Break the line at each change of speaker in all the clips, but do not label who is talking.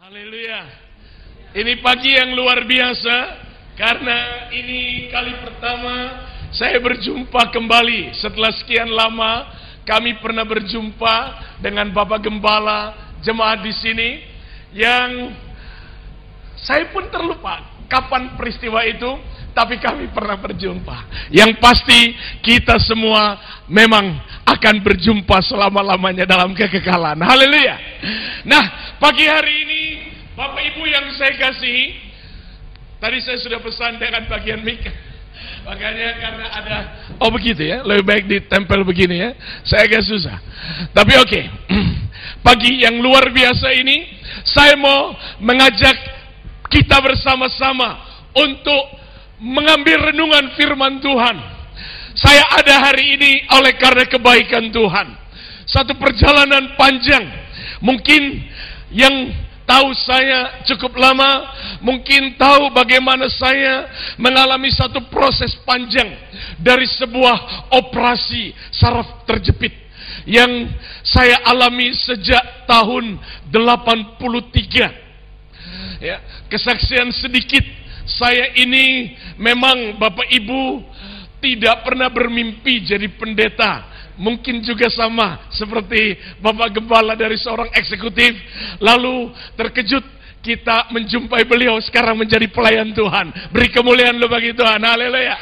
Haleluya. Ini pagi yang luar biasa karena ini kali pertama saya berjumpa kembali setelah sekian lama kami pernah berjumpa dengan Bapak Gembala jemaat di sini yang saya pun terlupa kapan peristiwa itu tapi kami pernah berjumpa. Yang pasti kita semua memang akan berjumpa selama-lamanya dalam kekekalan. Haleluya. Nah, pagi hari ini Bapak Ibu yang saya kasihi, tadi saya sudah pesan dengan bagian mic. Makanya karena ada oh begitu ya, lebih baik ditempel begini ya. Saya agak susah. Tapi oke. Okay. Pagi yang luar biasa ini saya mau mengajak kita bersama-sama untuk mengambil renungan firman Tuhan. Saya ada hari ini oleh karena kebaikan Tuhan. Satu perjalanan panjang. Mungkin yang tahu saya cukup lama, mungkin tahu bagaimana saya mengalami satu proses panjang dari sebuah operasi saraf terjepit yang saya alami sejak tahun 83. Ya, kesaksian sedikit saya ini memang Bapak Ibu tidak pernah bermimpi jadi pendeta. Mungkin juga sama seperti Bapak Gembala dari seorang eksekutif. Lalu terkejut kita menjumpai beliau sekarang menjadi pelayan Tuhan. Beri kemuliaan lu bagi Tuhan. Haleluya.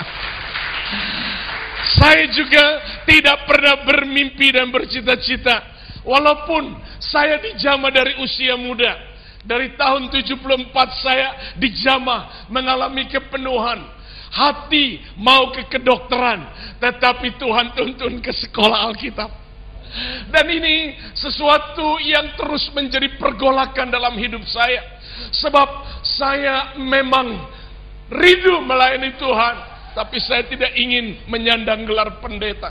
Saya juga tidak pernah bermimpi dan bercita-cita. Walaupun saya dijama dari usia muda. Dari tahun 74 saya dijama mengalami kepenuhan. Hati mau ke kedokteran. Tetapi Tuhan tuntun ke sekolah Alkitab. Dan ini sesuatu yang terus menjadi pergolakan dalam hidup saya. Sebab saya memang rindu melayani Tuhan. Tapi saya tidak ingin menyandang gelar pendeta.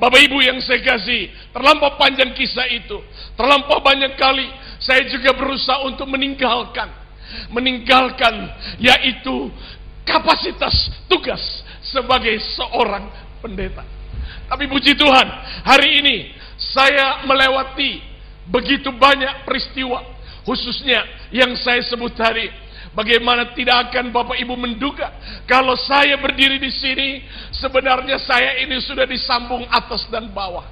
Bapak Ibu yang saya kasih, terlampau panjang kisah itu. Terlampau banyak kali saya juga berusaha untuk meninggalkan. Meninggalkan yaitu kapasitas tugas sebagai seorang pendeta. Tapi puji Tuhan, hari ini saya melewati begitu banyak peristiwa. Khususnya yang saya sebut tadi. Bagaimana tidak akan Bapak Ibu menduga kalau saya berdiri di sini sebenarnya saya ini sudah disambung atas dan bawah.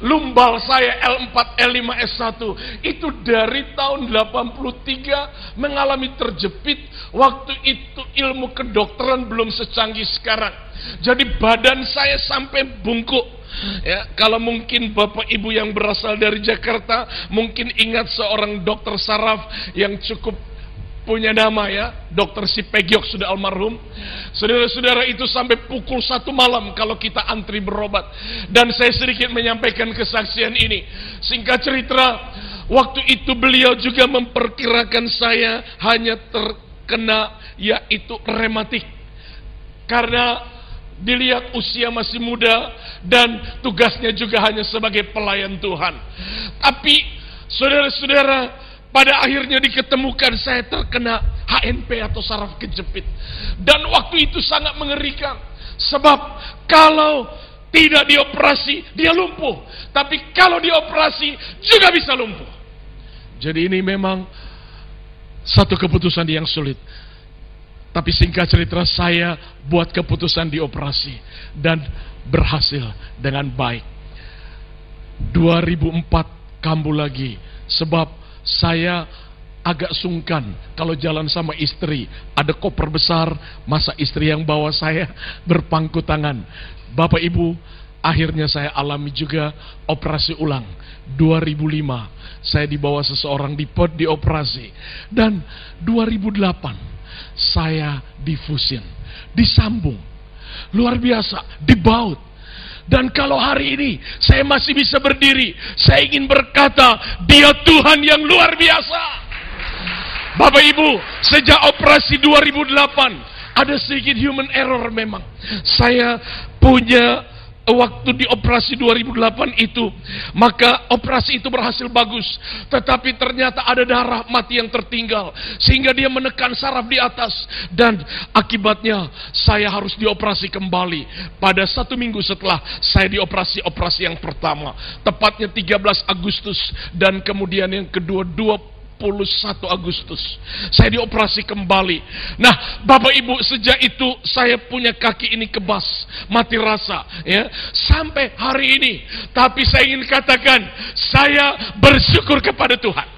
Lumbal saya L4, L5, S1 itu dari tahun 83 mengalami terjepit. Waktu itu ilmu kedokteran belum secanggih sekarang. Jadi badan saya sampai bungkuk. Ya, kalau mungkin Bapak Ibu yang berasal dari Jakarta mungkin ingat seorang dokter saraf yang cukup punya nama ya, dokter si Pegiok sudah almarhum. Saudara-saudara itu sampai pukul satu malam kalau kita antri berobat. Dan saya sedikit menyampaikan kesaksian ini. Singkat cerita, waktu itu beliau juga memperkirakan saya hanya terkena yaitu rematik. Karena dilihat usia masih muda dan tugasnya juga hanya sebagai pelayan Tuhan. Tapi saudara-saudara, pada akhirnya diketemukan saya terkena HNP atau saraf kejepit. Dan waktu itu sangat mengerikan. Sebab kalau tidak dioperasi, dia lumpuh. Tapi kalau dioperasi, juga bisa lumpuh. Jadi ini memang satu keputusan yang sulit. Tapi singkat cerita saya buat keputusan dioperasi. Dan berhasil dengan baik. 2004 kambuh lagi. Sebab saya agak sungkan kalau jalan sama istri. Ada koper besar, masa istri yang bawa saya berpangku tangan. Bapak Ibu, akhirnya saya alami juga operasi ulang. 2005, saya dibawa seseorang di pot dioperasi. Dan 2008, saya difusin, disambung. Luar biasa, dibaut. Dan kalau hari ini saya masih bisa berdiri, saya ingin berkata, Dia Tuhan yang luar biasa. Bapak Ibu, sejak operasi 2008, ada sedikit human error memang. Saya punya waktu di operasi 2008 itu, maka operasi itu berhasil bagus. Tetapi ternyata ada darah mati yang tertinggal. Sehingga dia menekan saraf di atas. Dan akibatnya saya harus dioperasi kembali. Pada satu minggu setelah saya dioperasi operasi yang pertama. Tepatnya 13 Agustus. Dan kemudian yang kedua 2 Agustus. Saya dioperasi kembali. Nah, Bapak Ibu, sejak itu saya punya kaki ini kebas, mati rasa, ya. Sampai hari ini. Tapi saya ingin katakan, saya bersyukur kepada Tuhan.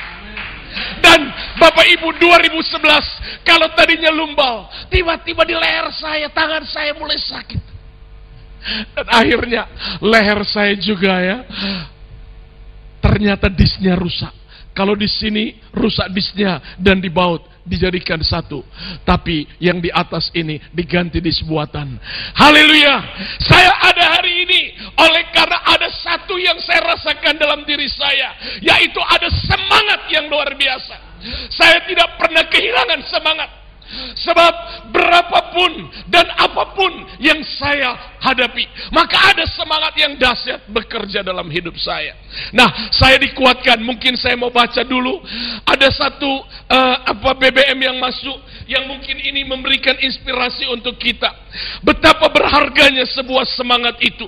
Dan Bapak Ibu 2011 kalau tadinya lumbal, tiba-tiba di leher saya, tangan saya mulai sakit. Dan akhirnya leher saya juga ya ternyata disnya rusak. Kalau di sini rusak disnya dan di baut dijadikan satu. Tapi yang di atas ini diganti di buatan. Haleluya. Saya ada hari ini oleh karena ada satu yang saya rasakan dalam diri saya. Yaitu ada semangat yang luar biasa. Saya tidak pernah kehilangan semangat. Sebab berapapun dan apa pun yang saya hadapi, maka ada semangat yang dahsyat bekerja dalam hidup saya. Nah, saya dikuatkan. Mungkin saya mau baca dulu. Ada satu uh, apa BBM yang masuk yang mungkin ini memberikan inspirasi untuk kita. Betapa berharganya sebuah semangat itu.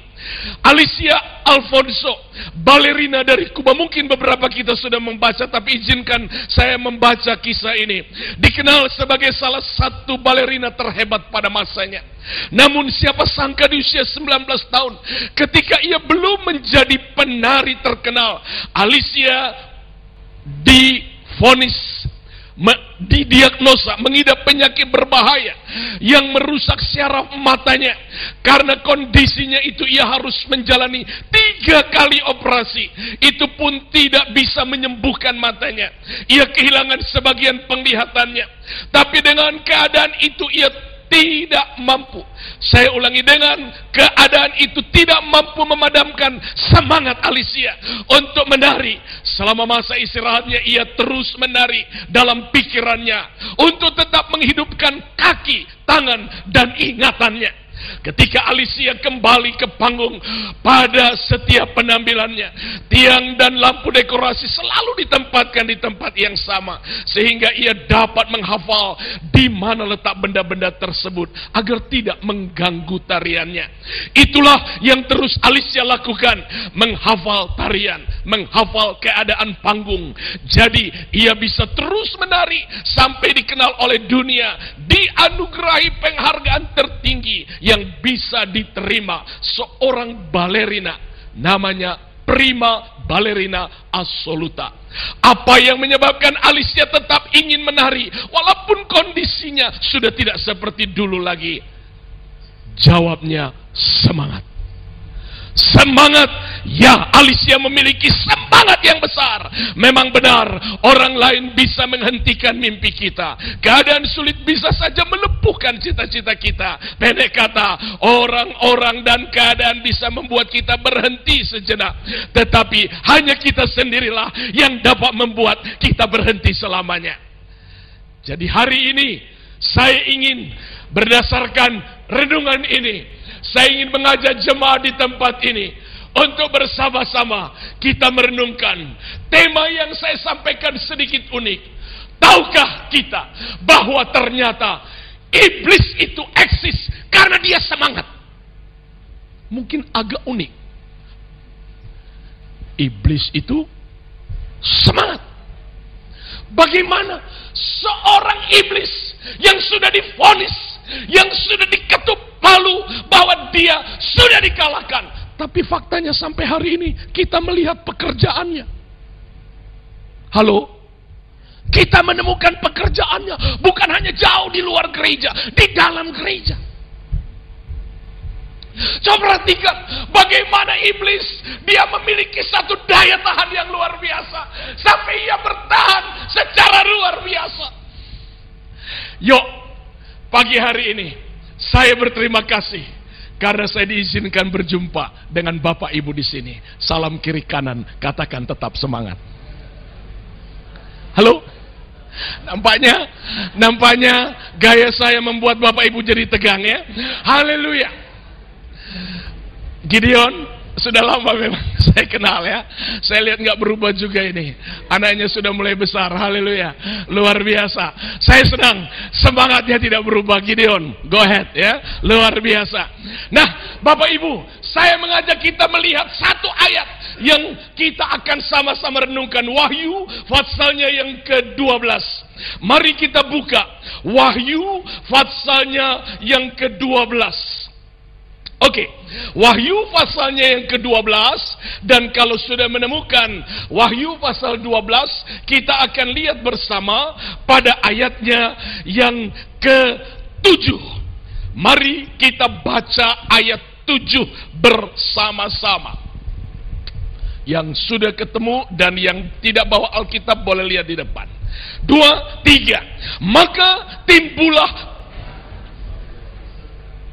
Alicia Alfonso, balerina dari Kuba. Mungkin beberapa kita sudah membaca, tapi izinkan saya membaca kisah ini. Dikenal sebagai salah satu balerina terhebat pada masanya. Namun siapa sangka di usia 19 tahun, ketika ia belum menjadi penari terkenal, Alicia difonis didiagnosa mengidap penyakit berbahaya yang merusak syaraf matanya. Karena kondisinya itu ia harus menjalani tiga kali operasi. Itu pun tidak bisa menyembuhkan matanya. Ia kehilangan sebagian penglihatannya. Tapi dengan keadaan itu ia tidak mampu. Saya ulangi dengan keadaan itu tidak mampu memadamkan semangat Alicia untuk menari. Selama masa istirahatnya ia terus menari dalam pikirannya untuk tetap menghidupkan kaki, tangan, dan ingatannya. Ketika Alicia kembali ke panggung pada setiap penampilannya, tiang dan lampu dekorasi selalu ditempatkan di tempat yang sama sehingga ia dapat menghafal di mana letak benda-benda tersebut agar tidak mengganggu tariannya. Itulah yang terus Alicia lakukan, menghafal tarian, menghafal keadaan panggung. Jadi ia bisa terus menari sampai dikenal oleh dunia, dianugerahi penghargaan tertinggi yang bisa diterima seorang balerina namanya prima balerina assoluta. Apa yang menyebabkan Alicia tetap ingin menari walaupun kondisinya sudah tidak seperti dulu lagi? Jawabnya semangat. Semangat, ya Alicia memiliki semangat yang besar. Memang benar, orang lain bisa menghentikan mimpi kita. Keadaan sulit bisa saja melumpuhkan cita-cita kita. Pendek kata, orang-orang dan keadaan bisa membuat kita berhenti sejenak. Tetapi hanya kita sendirilah yang dapat membuat kita berhenti selamanya. Jadi hari ini, saya ingin berdasarkan renungan ini, saya ingin mengajak jemaah di tempat ini untuk bersama-sama kita merenungkan tema yang saya sampaikan sedikit unik. Tahukah kita bahwa ternyata iblis itu eksis karena dia semangat? Mungkin agak unik. Iblis itu semangat. Bagaimana seorang iblis yang sudah difonis, yang sudah diketuk malu bahwa dia sudah dikalahkan. Tapi faktanya sampai hari ini kita melihat pekerjaannya. Halo? Kita menemukan pekerjaannya bukan hanya jauh di luar gereja, di dalam gereja. Coba perhatikan bagaimana iblis dia memiliki satu daya tahan yang luar biasa sampai ia bertahan secara luar biasa. Yuk, pagi hari ini saya berterima kasih karena saya diizinkan berjumpa dengan Bapak Ibu di sini. Salam kiri kanan, katakan tetap semangat. Halo? Nampaknya, nampaknya gaya saya membuat Bapak Ibu jadi tegang ya. Haleluya. Gideon sudah lama memang saya kenal ya. Saya lihat nggak berubah juga ini. Anaknya sudah mulai besar. Haleluya. Luar biasa. Saya senang. Semangatnya tidak berubah. Gideon, go ahead ya. Luar biasa. Nah, Bapak Ibu, saya mengajak kita melihat satu ayat yang kita akan sama-sama renungkan. Wahyu pasalnya yang ke-12. Mari kita buka Wahyu pasalnya yang ke-12. Oke, okay. Wahyu pasalnya yang ke-12 dan kalau sudah menemukan Wahyu pasal 12, kita akan lihat bersama pada ayatnya yang ke-7. Mari kita baca ayat 7 bersama-sama. Yang sudah ketemu dan yang tidak bawa Alkitab boleh lihat di depan. Dua, tiga. Maka timbullah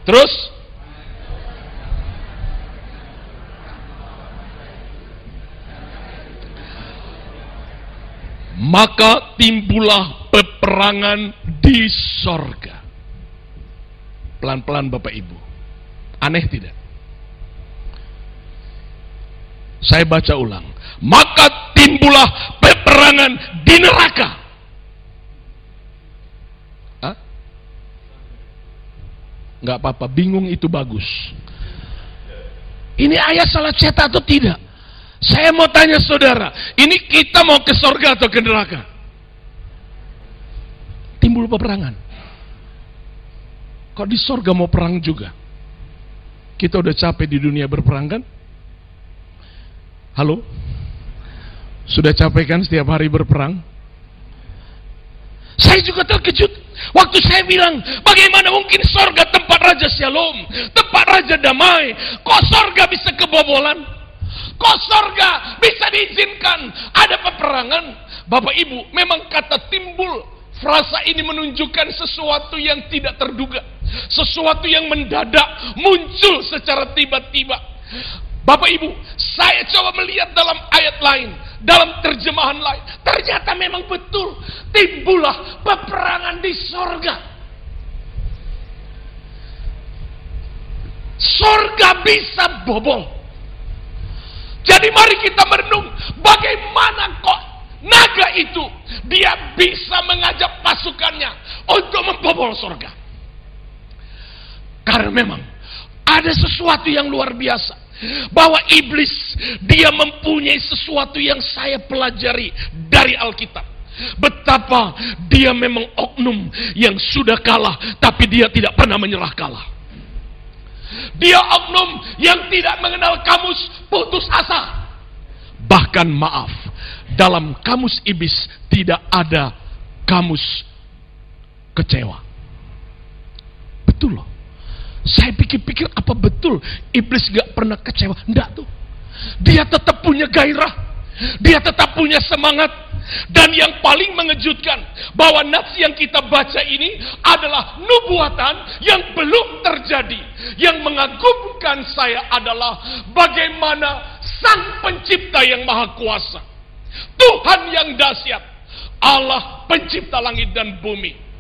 Terus maka timbullah peperangan di sorga. Pelan-pelan Bapak Ibu. Aneh tidak? Saya baca ulang. Maka timbullah peperangan di neraka. Hah? Nggak apa-apa, bingung itu bagus. Ini ayat salah cetak atau tidak? Saya mau tanya saudara, ini kita mau ke sorga atau ke neraka? Timbul peperangan. Kok di sorga mau perang juga? Kita udah capek di dunia berperang kan? Halo? Sudah capek kan setiap hari berperang? Saya juga terkejut. Waktu saya bilang, bagaimana mungkin sorga tempat Raja Shalom, tempat Raja Damai, kok sorga bisa kebobolan? Kok sorga bisa diizinkan ada peperangan? Bapak Ibu, memang kata timbul Frasa ini menunjukkan sesuatu yang tidak terduga. Sesuatu yang mendadak muncul secara tiba-tiba. Bapak Ibu, saya coba melihat dalam ayat lain, dalam terjemahan lain. Ternyata memang betul timbullah peperangan di sorga. Sorga bisa bobol. Jadi mari kita merenung bagaimana kok naga itu dia bisa mengajak pasukannya untuk membobol surga. Karena memang ada sesuatu yang luar biasa bahwa iblis dia mempunyai sesuatu yang saya pelajari dari Alkitab. Betapa dia memang oknum yang sudah kalah tapi dia tidak pernah menyerah kalah. Dia oknum yang tidak mengenal kamus putus asa. Bahkan maaf, dalam kamus iblis tidak ada kamus kecewa. Betul loh. Saya pikir-pikir apa betul iblis gak pernah kecewa? Enggak tuh. Dia tetap punya gairah. Dia tetap punya semangat dan yang paling mengejutkan bahwa nats yang kita baca ini adalah nubuatan yang belum terjadi. Yang mengagumkan saya adalah bagaimana Sang Pencipta yang Maha Kuasa, Tuhan yang dahsyat, Allah Pencipta langit dan bumi.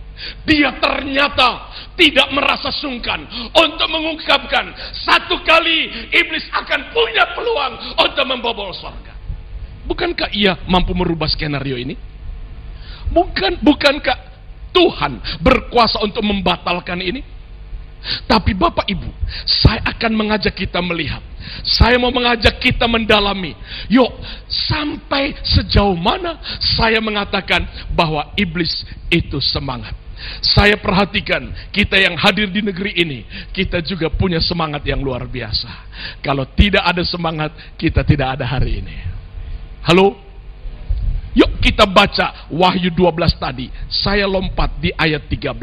Dia ternyata tidak merasa sungkan untuk mengungkapkan satu kali iblis akan punya peluang untuk membobol surga. Bukankah ia mampu merubah skenario ini? Bukan, bukankah Tuhan berkuasa untuk membatalkan ini? Tapi Bapak Ibu, saya akan mengajak kita melihat. Saya mau mengajak kita mendalami. Yuk, sampai sejauh mana saya mengatakan bahwa iblis itu semangat. Saya perhatikan kita yang hadir di negeri ini, kita juga punya semangat yang luar biasa. Kalau tidak ada semangat, kita tidak ada hari ini. Halo? Yuk kita baca Wahyu 12 tadi. Saya lompat di ayat 13.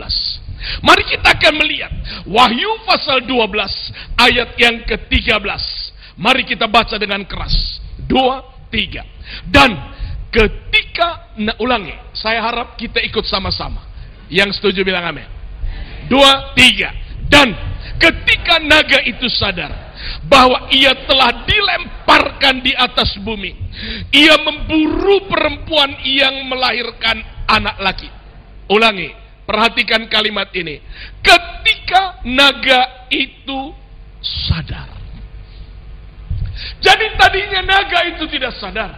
Mari kita akan melihat Wahyu pasal 12 ayat yang ke-13. Mari kita baca dengan keras. Dua, tiga. Dan ketika, nah ulangi, saya harap kita ikut sama-sama. Yang setuju bilang amin. Dua, tiga. Dan ketika naga itu sadar, bahwa ia telah dilemparkan di atas bumi. Ia memburu perempuan yang melahirkan anak laki. Ulangi, perhatikan kalimat ini. Ketika naga itu sadar. Jadi tadinya naga itu tidak sadar.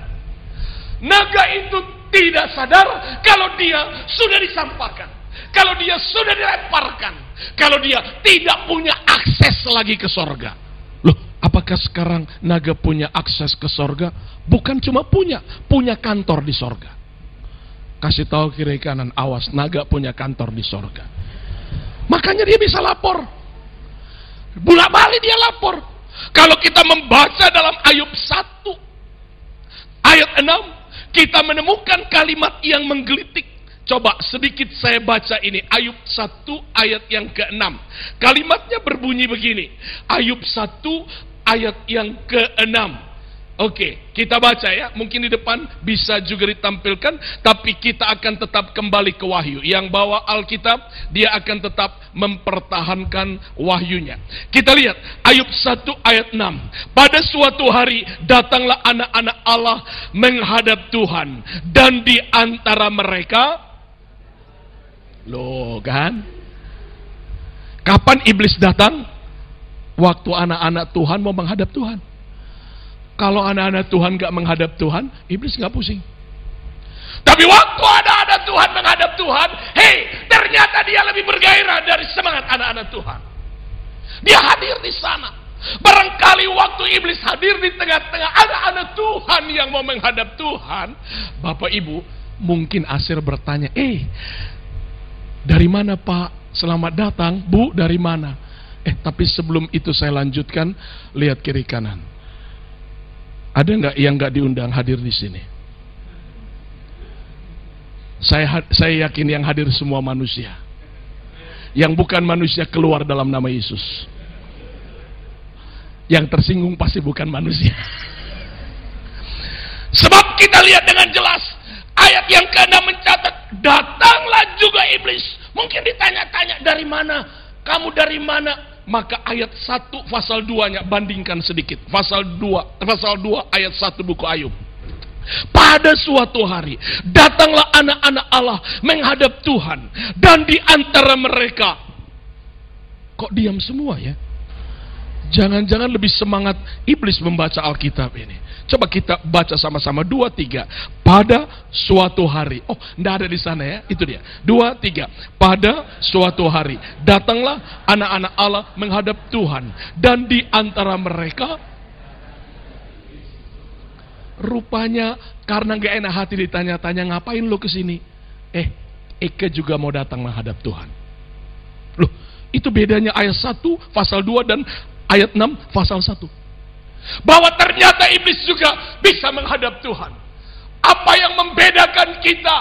Naga itu tidak sadar kalau dia sudah disampaikan. Kalau dia sudah dilemparkan. Kalau dia tidak punya akses lagi ke sorga. Apakah sekarang naga punya akses ke sorga? Bukan cuma punya, punya kantor di sorga. Kasih tahu kiri kanan, awas, naga punya kantor di sorga. Makanya dia bisa lapor. Bulat balik dia lapor. Kalau kita membaca dalam Ayub 1 ayat 6, kita menemukan kalimat yang menggelitik. Coba sedikit saya baca ini. Ayub 1 ayat yang ke-6. Kalimatnya berbunyi begini. Ayub 1 ayat yang ke-6. Oke, kita baca ya. Mungkin di depan bisa juga ditampilkan, tapi kita akan tetap kembali ke wahyu. Yang bawa Alkitab, dia akan tetap mempertahankan wahyunya. Kita lihat Ayub 1 ayat 6. Pada suatu hari datanglah anak-anak Allah menghadap Tuhan dan di antara mereka Loh kan? Kapan iblis datang? Waktu anak-anak Tuhan mau menghadap Tuhan. Kalau anak-anak Tuhan gak menghadap Tuhan, iblis gak pusing. Tapi waktu anak-anak Tuhan menghadap Tuhan, hei, ternyata dia lebih bergairah dari semangat anak-anak Tuhan. Dia hadir di sana. Barangkali waktu iblis hadir di tengah-tengah anak-anak Tuhan yang mau menghadap Tuhan, Bapak Ibu, mungkin Asir bertanya, eh, dari mana Pak? Selamat datang, Bu, dari mana? Eh, tapi sebelum itu saya lanjutkan, lihat kiri kanan. Ada nggak yang nggak diundang hadir di sini? Saya saya yakin yang hadir semua manusia. Yang bukan manusia keluar dalam nama Yesus. Yang tersinggung pasti bukan manusia. Sebab kita lihat dengan jelas ayat yang ke mencatat datanglah juga iblis. Mungkin ditanya-tanya dari mana? Kamu dari mana? Maka ayat 1 pasal 2-nya bandingkan sedikit. Pasal 2, pasal 2 ayat 1 buku Ayub. Pada suatu hari datanglah anak-anak Allah menghadap Tuhan dan di antara mereka kok diam semua ya? Jangan-jangan lebih semangat iblis membaca Alkitab ini. Coba kita baca sama-sama. Dua, tiga. Pada suatu hari. Oh, tidak ada di sana ya. Itu dia. Dua, tiga. Pada suatu hari. Datanglah anak-anak Allah menghadap Tuhan. Dan di antara mereka. Rupanya karena gak enak hati ditanya-tanya. Ngapain lo ke sini? Eh, Eke juga mau datang menghadap Tuhan. Loh, itu bedanya ayat 1, pasal 2 dan ayat 6, pasal 1 bahwa ternyata iblis juga bisa menghadap Tuhan. Apa yang membedakan kita?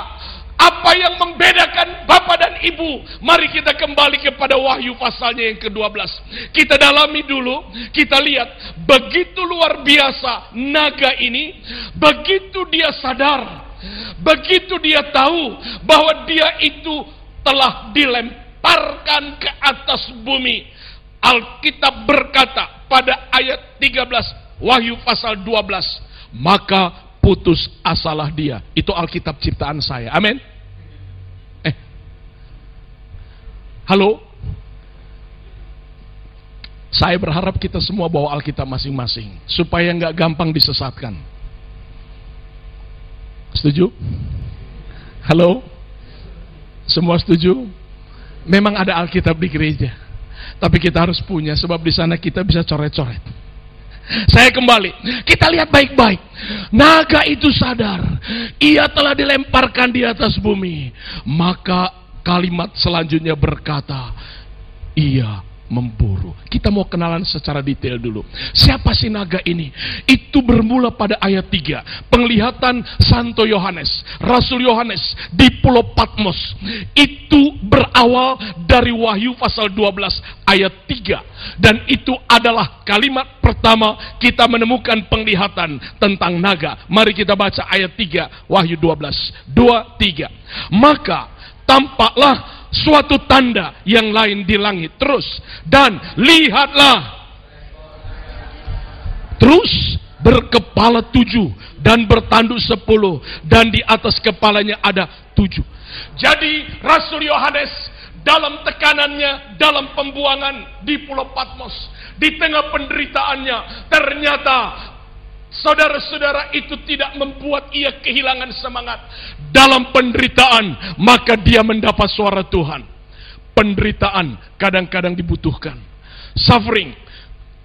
Apa yang membedakan Bapak dan Ibu? Mari kita kembali kepada Wahyu pasalnya yang ke-12. Kita dalami dulu, kita lihat begitu luar biasa naga ini, begitu dia sadar, begitu dia tahu bahwa dia itu telah dilemparkan ke atas bumi. Alkitab berkata, pada ayat 13 Wahyu pasal 12 maka putus asalah dia. Itu Alkitab ciptaan saya. Amin. Eh. Halo? Saya berharap kita semua bawa Alkitab masing-masing supaya nggak gampang disesatkan. Setuju? Halo? Semua setuju? Memang ada Alkitab di gereja tapi kita harus punya sebab di sana kita bisa coret-coret. Saya kembali, kita lihat baik-baik. Naga itu sadar, ia telah dilemparkan di atas bumi. Maka kalimat selanjutnya berkata, ia memburu. Kita mau kenalan secara detail dulu. Siapa si naga ini? Itu bermula pada ayat 3. Penglihatan Santo Yohanes, Rasul Yohanes di Pulau Patmos. Itu berawal dari Wahyu pasal 12 ayat 3. Dan itu adalah kalimat pertama kita menemukan penglihatan tentang naga. Mari kita baca ayat 3 Wahyu 12. 2 3. Maka tampaklah suatu tanda yang lain di langit. Terus dan lihatlah. Terus berkepala tujuh dan bertanduk sepuluh dan di atas kepalanya ada tujuh. Jadi Rasul Yohanes dalam tekanannya, dalam pembuangan di Pulau Patmos, di tengah penderitaannya, ternyata saudara-saudara itu tidak membuat ia kehilangan semangat dalam penderitaan, maka dia mendapat suara Tuhan. Penderitaan kadang-kadang dibutuhkan. Suffering,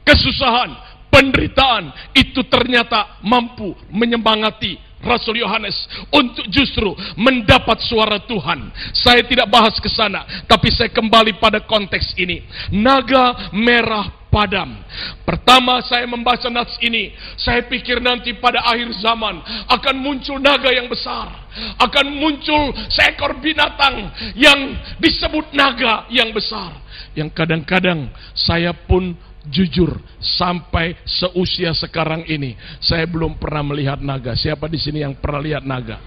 kesusahan, penderitaan itu ternyata mampu menyemangati Rasul Yohanes untuk justru mendapat suara Tuhan. Saya tidak bahas ke sana, tapi saya kembali pada konteks ini. Naga merah padam. Pertama saya membaca nats ini, saya pikir nanti pada akhir zaman akan muncul naga yang besar. Akan muncul seekor binatang yang disebut naga yang besar. Yang kadang-kadang saya pun jujur sampai seusia sekarang ini saya belum pernah melihat naga. Siapa di sini yang pernah lihat naga?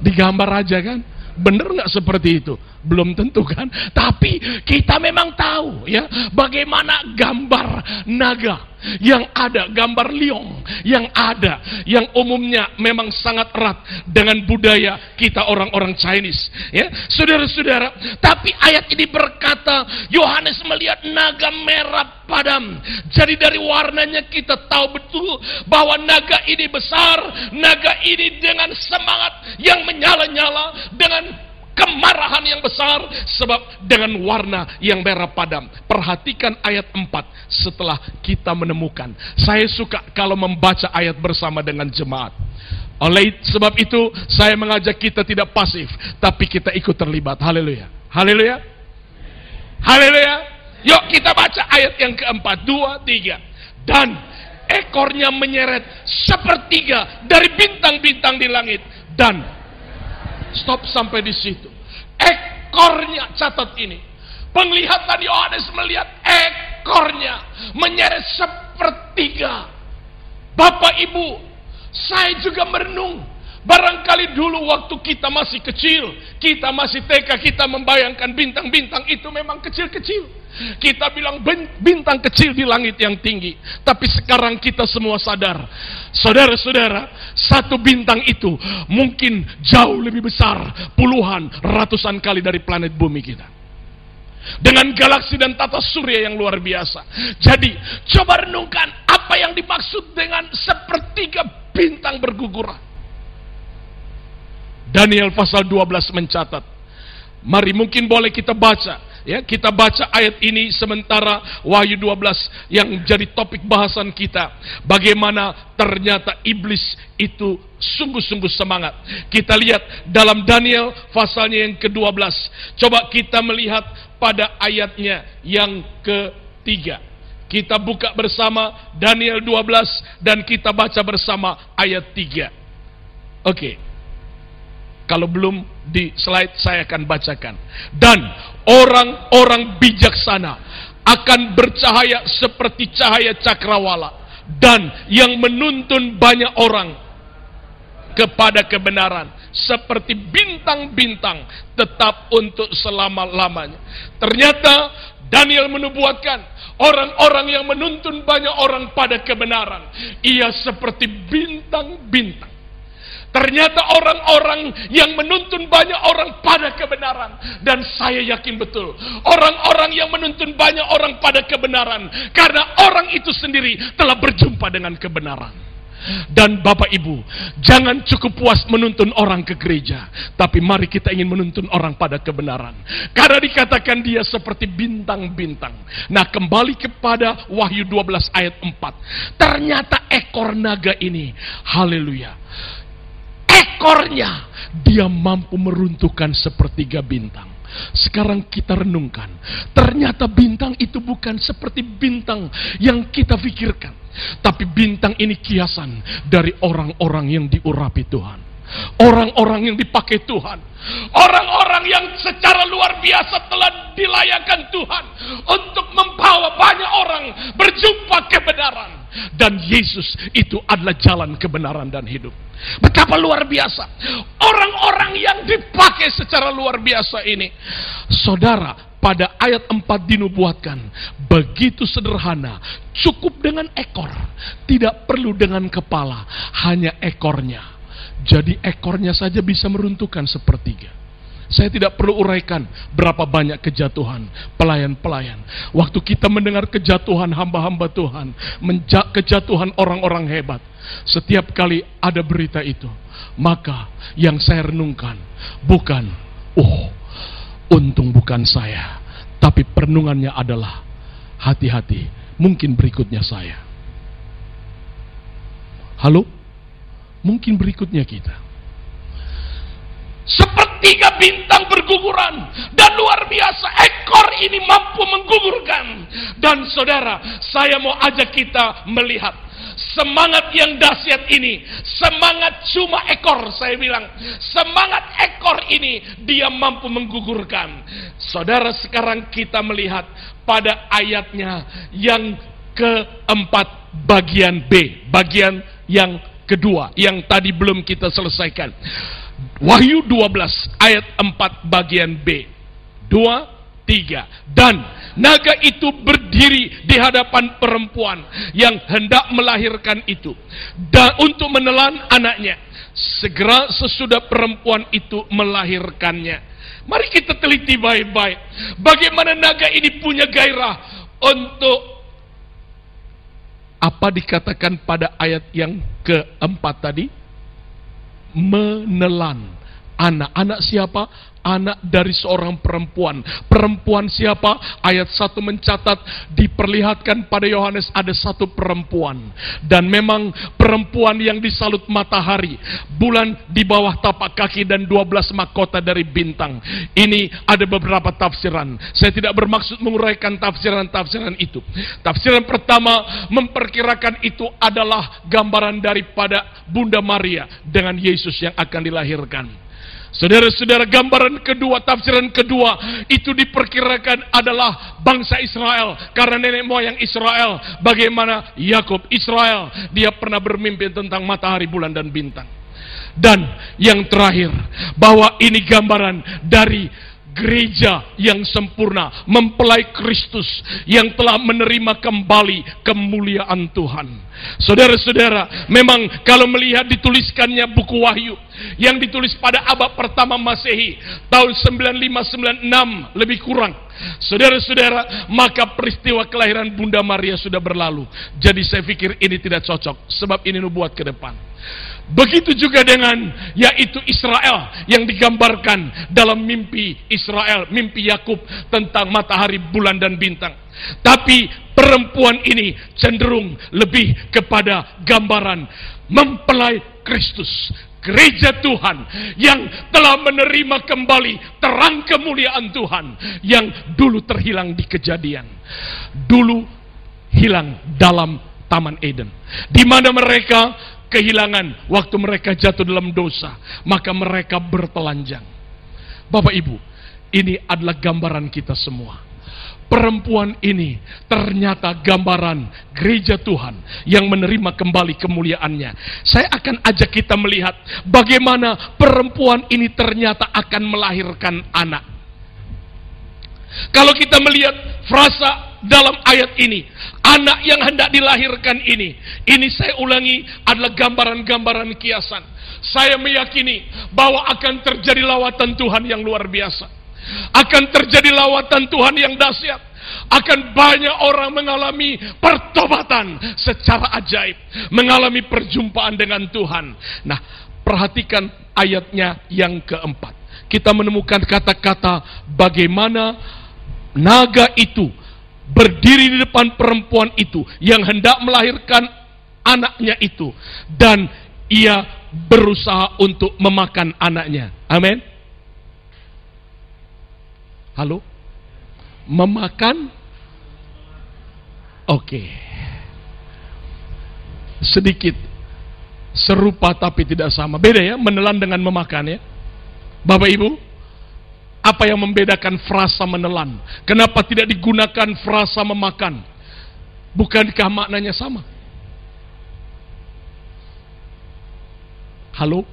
Digambar aja kan? Bener nggak seperti itu? Belum tentu kan? Tapi kita memang tahu ya bagaimana gambar naga yang ada, gambar liong yang ada, yang umumnya memang sangat erat dengan budaya kita orang-orang Chinese. Ya, saudara-saudara. Tapi ayat ini berkata Yohanes melihat naga merah padam. Jadi dari warnanya kita tahu betul bahwa naga ini besar, naga ini dengan semangat yang menyala-nyala, dengan kemarahan yang besar sebab dengan warna yang merah padam. Perhatikan ayat 4 setelah kita menemukan. Saya suka kalau membaca ayat bersama dengan jemaat. Oleh sebab itu saya mengajak kita tidak pasif tapi kita ikut terlibat. Haleluya. Haleluya. Haleluya. Yuk kita baca ayat yang keempat. Dua, tiga. Dan ekornya menyeret sepertiga dari bintang-bintang di langit. Dan Stop sampai di situ. Ekornya catat ini. Penglihatan Yohanes melihat ekornya menyeret sepertiga. Bapak Ibu, saya juga merenung Barangkali dulu waktu kita masih kecil, kita masih TK, kita membayangkan bintang-bintang itu memang kecil-kecil. Kita bilang bintang kecil di langit yang tinggi. Tapi sekarang kita semua sadar. Saudara-saudara, satu bintang itu mungkin jauh lebih besar. Puluhan, ratusan kali dari planet bumi kita. Dengan galaksi dan tata surya yang luar biasa. Jadi, coba renungkan apa yang dimaksud dengan sepertiga bintang berguguran. Daniel pasal 12 mencatat. Mari mungkin boleh kita baca ya kita baca ayat ini sementara Wahyu 12 yang jadi topik bahasan kita. Bagaimana ternyata iblis itu sungguh-sungguh semangat. Kita lihat dalam Daniel pasalnya yang ke-12 coba kita melihat pada ayatnya yang ketiga. Kita buka bersama Daniel 12 dan kita baca bersama ayat 3 oke. okay. Kalau belum di slide saya akan bacakan. Dan orang-orang bijaksana akan bercahaya seperti cahaya cakrawala dan yang menuntun banyak orang kepada kebenaran seperti bintang-bintang tetap untuk selama-lamanya. Ternyata Daniel menubuatkan orang-orang yang menuntun banyak orang pada kebenaran. Ia seperti bintang-bintang Ternyata orang-orang yang menuntun banyak orang pada kebenaran. Dan saya yakin betul. Orang-orang yang menuntun banyak orang pada kebenaran. Karena orang itu sendiri telah berjumpa dengan kebenaran. Dan Bapak Ibu, jangan cukup puas menuntun orang ke gereja, tapi mari kita ingin menuntun orang pada kebenaran. Karena dikatakan dia seperti bintang-bintang. Nah, kembali kepada Wahyu 12 ayat 4. Ternyata ekor naga ini, haleluya ekornya dia mampu meruntuhkan sepertiga bintang. Sekarang kita renungkan, ternyata bintang itu bukan seperti bintang yang kita pikirkan, tapi bintang ini kiasan dari orang-orang yang diurapi Tuhan. Orang-orang yang dipakai Tuhan. Orang-orang yang secara luar biasa telah dilayakan Tuhan. Untuk membawa banyak orang berjumpa kebenaran. Dan Yesus itu adalah jalan kebenaran dan hidup. Betapa luar biasa. Orang-orang yang dipakai secara luar biasa ini. Saudara, pada ayat 4 dinubuatkan. Begitu sederhana. Cukup dengan ekor. Tidak perlu dengan kepala. Hanya ekornya. Jadi ekornya saja bisa meruntuhkan sepertiga. Saya tidak perlu uraikan berapa banyak kejatuhan pelayan-pelayan. Waktu kita mendengar kejatuhan hamba-hamba Tuhan, kejatuhan orang-orang hebat, setiap kali ada berita itu, maka yang saya renungkan bukan, oh, untung bukan saya, tapi perenungannya adalah hati-hati, mungkin berikutnya saya. Halo? Mungkin berikutnya kita. Sepertiga bintang berguguran dan luar biasa ekor ini mampu menggugurkan. Dan saudara, saya mau ajak kita melihat semangat yang dahsyat ini, semangat cuma ekor saya bilang, semangat ekor ini dia mampu menggugurkan. Saudara sekarang kita melihat pada ayatnya yang keempat bagian B, bagian yang kedua yang tadi belum kita selesaikan. Wahyu 12 ayat 4 bagian B. 2 3 dan naga itu berdiri di hadapan perempuan yang hendak melahirkan itu dan untuk menelan anaknya segera sesudah perempuan itu melahirkannya mari kita teliti baik-baik bagaimana naga ini punya gairah untuk apa dikatakan pada ayat yang keempat tadi menelan anak. Anak siapa? Anak dari seorang perempuan. Perempuan siapa? Ayat 1 mencatat diperlihatkan pada Yohanes ada satu perempuan. Dan memang perempuan yang disalut matahari. Bulan di bawah tapak kaki dan 12 mahkota dari bintang. Ini ada beberapa tafsiran. Saya tidak bermaksud menguraikan tafsiran-tafsiran itu. Tafsiran pertama memperkirakan itu adalah gambaran daripada Bunda Maria dengan Yesus yang akan dilahirkan. Saudara-saudara, gambaran kedua, tafsiran kedua itu diperkirakan adalah bangsa Israel karena nenek moyang Israel. Bagaimana Yakub Israel dia pernah bermimpi tentang matahari, bulan dan bintang. Dan yang terakhir, bahwa ini gambaran dari gereja yang sempurna, mempelai Kristus yang telah menerima kembali kemuliaan Tuhan. Saudara-saudara, memang kalau melihat dituliskannya buku Wahyu yang ditulis pada abad pertama Masehi tahun 9596 lebih kurang. Saudara-saudara, maka peristiwa kelahiran Bunda Maria sudah berlalu. Jadi saya pikir ini tidak cocok sebab ini nubuat ke depan. Begitu juga dengan yaitu Israel yang digambarkan dalam mimpi Israel, mimpi Yakub tentang matahari, bulan dan bintang. Tapi perempuan ini cenderung lebih kepada gambaran mempelai Kristus, gereja Tuhan yang telah menerima kembali terang kemuliaan Tuhan yang dulu terhilang di kejadian. Dulu hilang dalam Taman Eden. Di mana mereka kehilangan waktu mereka jatuh dalam dosa, maka mereka bertelanjang. Bapak Ibu, ini adalah gambaran kita semua. Perempuan ini ternyata gambaran gereja Tuhan yang menerima kembali kemuliaannya. Saya akan ajak kita melihat bagaimana perempuan ini ternyata akan melahirkan anak. Kalau kita melihat frasa dalam ayat ini. Anak yang hendak dilahirkan ini. Ini saya ulangi adalah gambaran-gambaran kiasan. Saya meyakini bahwa akan terjadi lawatan Tuhan yang luar biasa. Akan terjadi lawatan Tuhan yang dahsyat. Akan banyak orang mengalami pertobatan secara ajaib. Mengalami perjumpaan dengan Tuhan. Nah, perhatikan ayatnya yang keempat. Kita menemukan kata-kata bagaimana naga itu berdiri di depan perempuan itu yang hendak melahirkan anaknya itu dan ia berusaha untuk memakan anaknya. Amin. Halo? Memakan? Oke. Okay. Sedikit serupa tapi tidak sama. Beda ya, menelan dengan memakan ya. Bapak Ibu, apa yang membedakan frasa menelan? Kenapa tidak digunakan frasa memakan? Bukankah maknanya sama? Halo?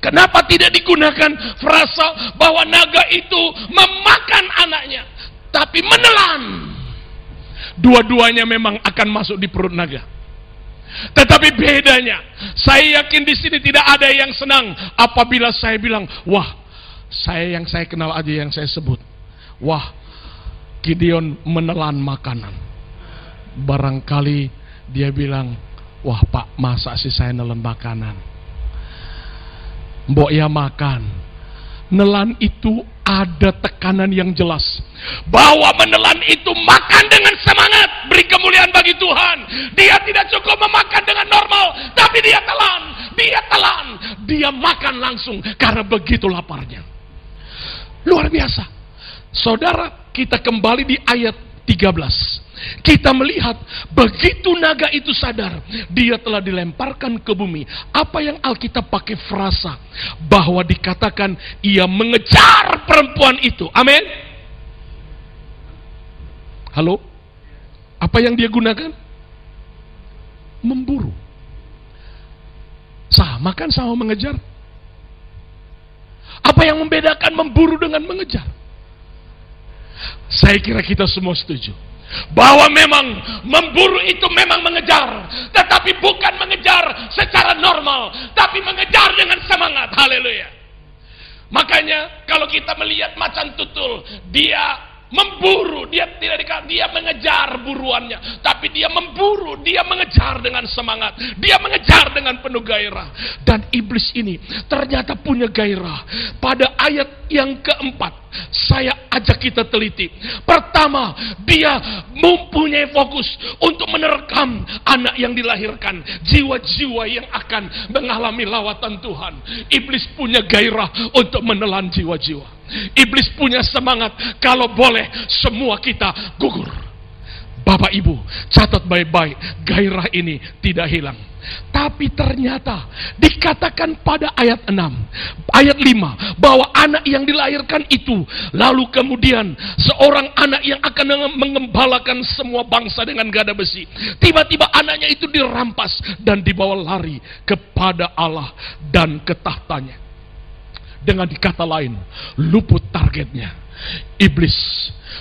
Kenapa tidak digunakan frasa bahwa naga itu memakan anaknya, tapi menelan? Dua-duanya memang akan masuk di perut naga. Tetapi bedanya, saya yakin di sini tidak ada yang senang apabila saya bilang, "Wah, saya yang saya kenal aja yang saya sebut. Wah, Gideon menelan makanan." Barangkali dia bilang, "Wah, Pak, masa sih saya nelan makanan?" Mbok ya makan. Nelan itu ada tekanan yang jelas. Bahwa menelan itu makan dengan semangat. Beri kemuliaan bagi Tuhan. Dia tidak cukup memakan dengan normal. Tapi dia telan. Dia telan. Dia makan langsung. Karena begitu laparnya. Luar biasa. Saudara, kita kembali di ayat 13. Kita melihat begitu naga itu sadar, dia telah dilemparkan ke bumi. Apa yang Alkitab pakai frasa bahwa dikatakan ia mengejar perempuan itu. Amin. Halo? Apa yang dia gunakan? Memburu. Sama kan sama mengejar? Apa yang membedakan memburu dengan mengejar? Saya kira kita semua setuju bahwa memang memburu itu memang mengejar, tetapi bukan mengejar secara normal, tapi mengejar dengan semangat. Haleluya. Makanya kalau kita melihat macan tutul, dia memburu, dia tidak dikatakan dia mengejar buruannya, tapi dia memburu, dia mengejar dengan semangat, dia mengejar dengan penuh gairah. Dan iblis ini ternyata punya gairah. Pada ayat yang keempat, saya ajak kita teliti. Pertama, dia mempunyai fokus untuk menerkam anak yang dilahirkan, jiwa-jiwa yang akan mengalami lawatan Tuhan. Iblis punya gairah untuk menelan jiwa-jiwa. Iblis punya semangat kalau boleh semua kita gugur. Bapak Ibu, catat baik-baik, gairah ini tidak hilang. Tapi ternyata dikatakan pada ayat 6, ayat 5 bahwa anak yang dilahirkan itu lalu kemudian seorang anak yang akan mengembalakan semua bangsa dengan gada besi. Tiba-tiba anaknya itu dirampas dan dibawa lari kepada Allah dan ke tahtanya. Dengan kata lain, luput targetnya. Iblis,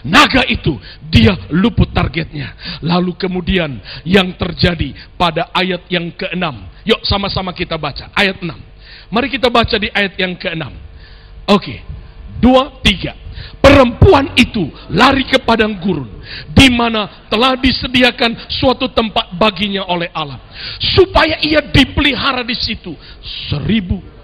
naga itu, dia luput targetnya. Lalu kemudian yang terjadi pada ayat yang keenam. Yuk sama-sama kita baca, ayat 6. Mari kita baca di ayat yang keenam. Oke, dua, tiga. Perempuan itu lari ke padang gurun, di mana telah disediakan suatu tempat baginya oleh Allah, supaya ia dipelihara di situ seribu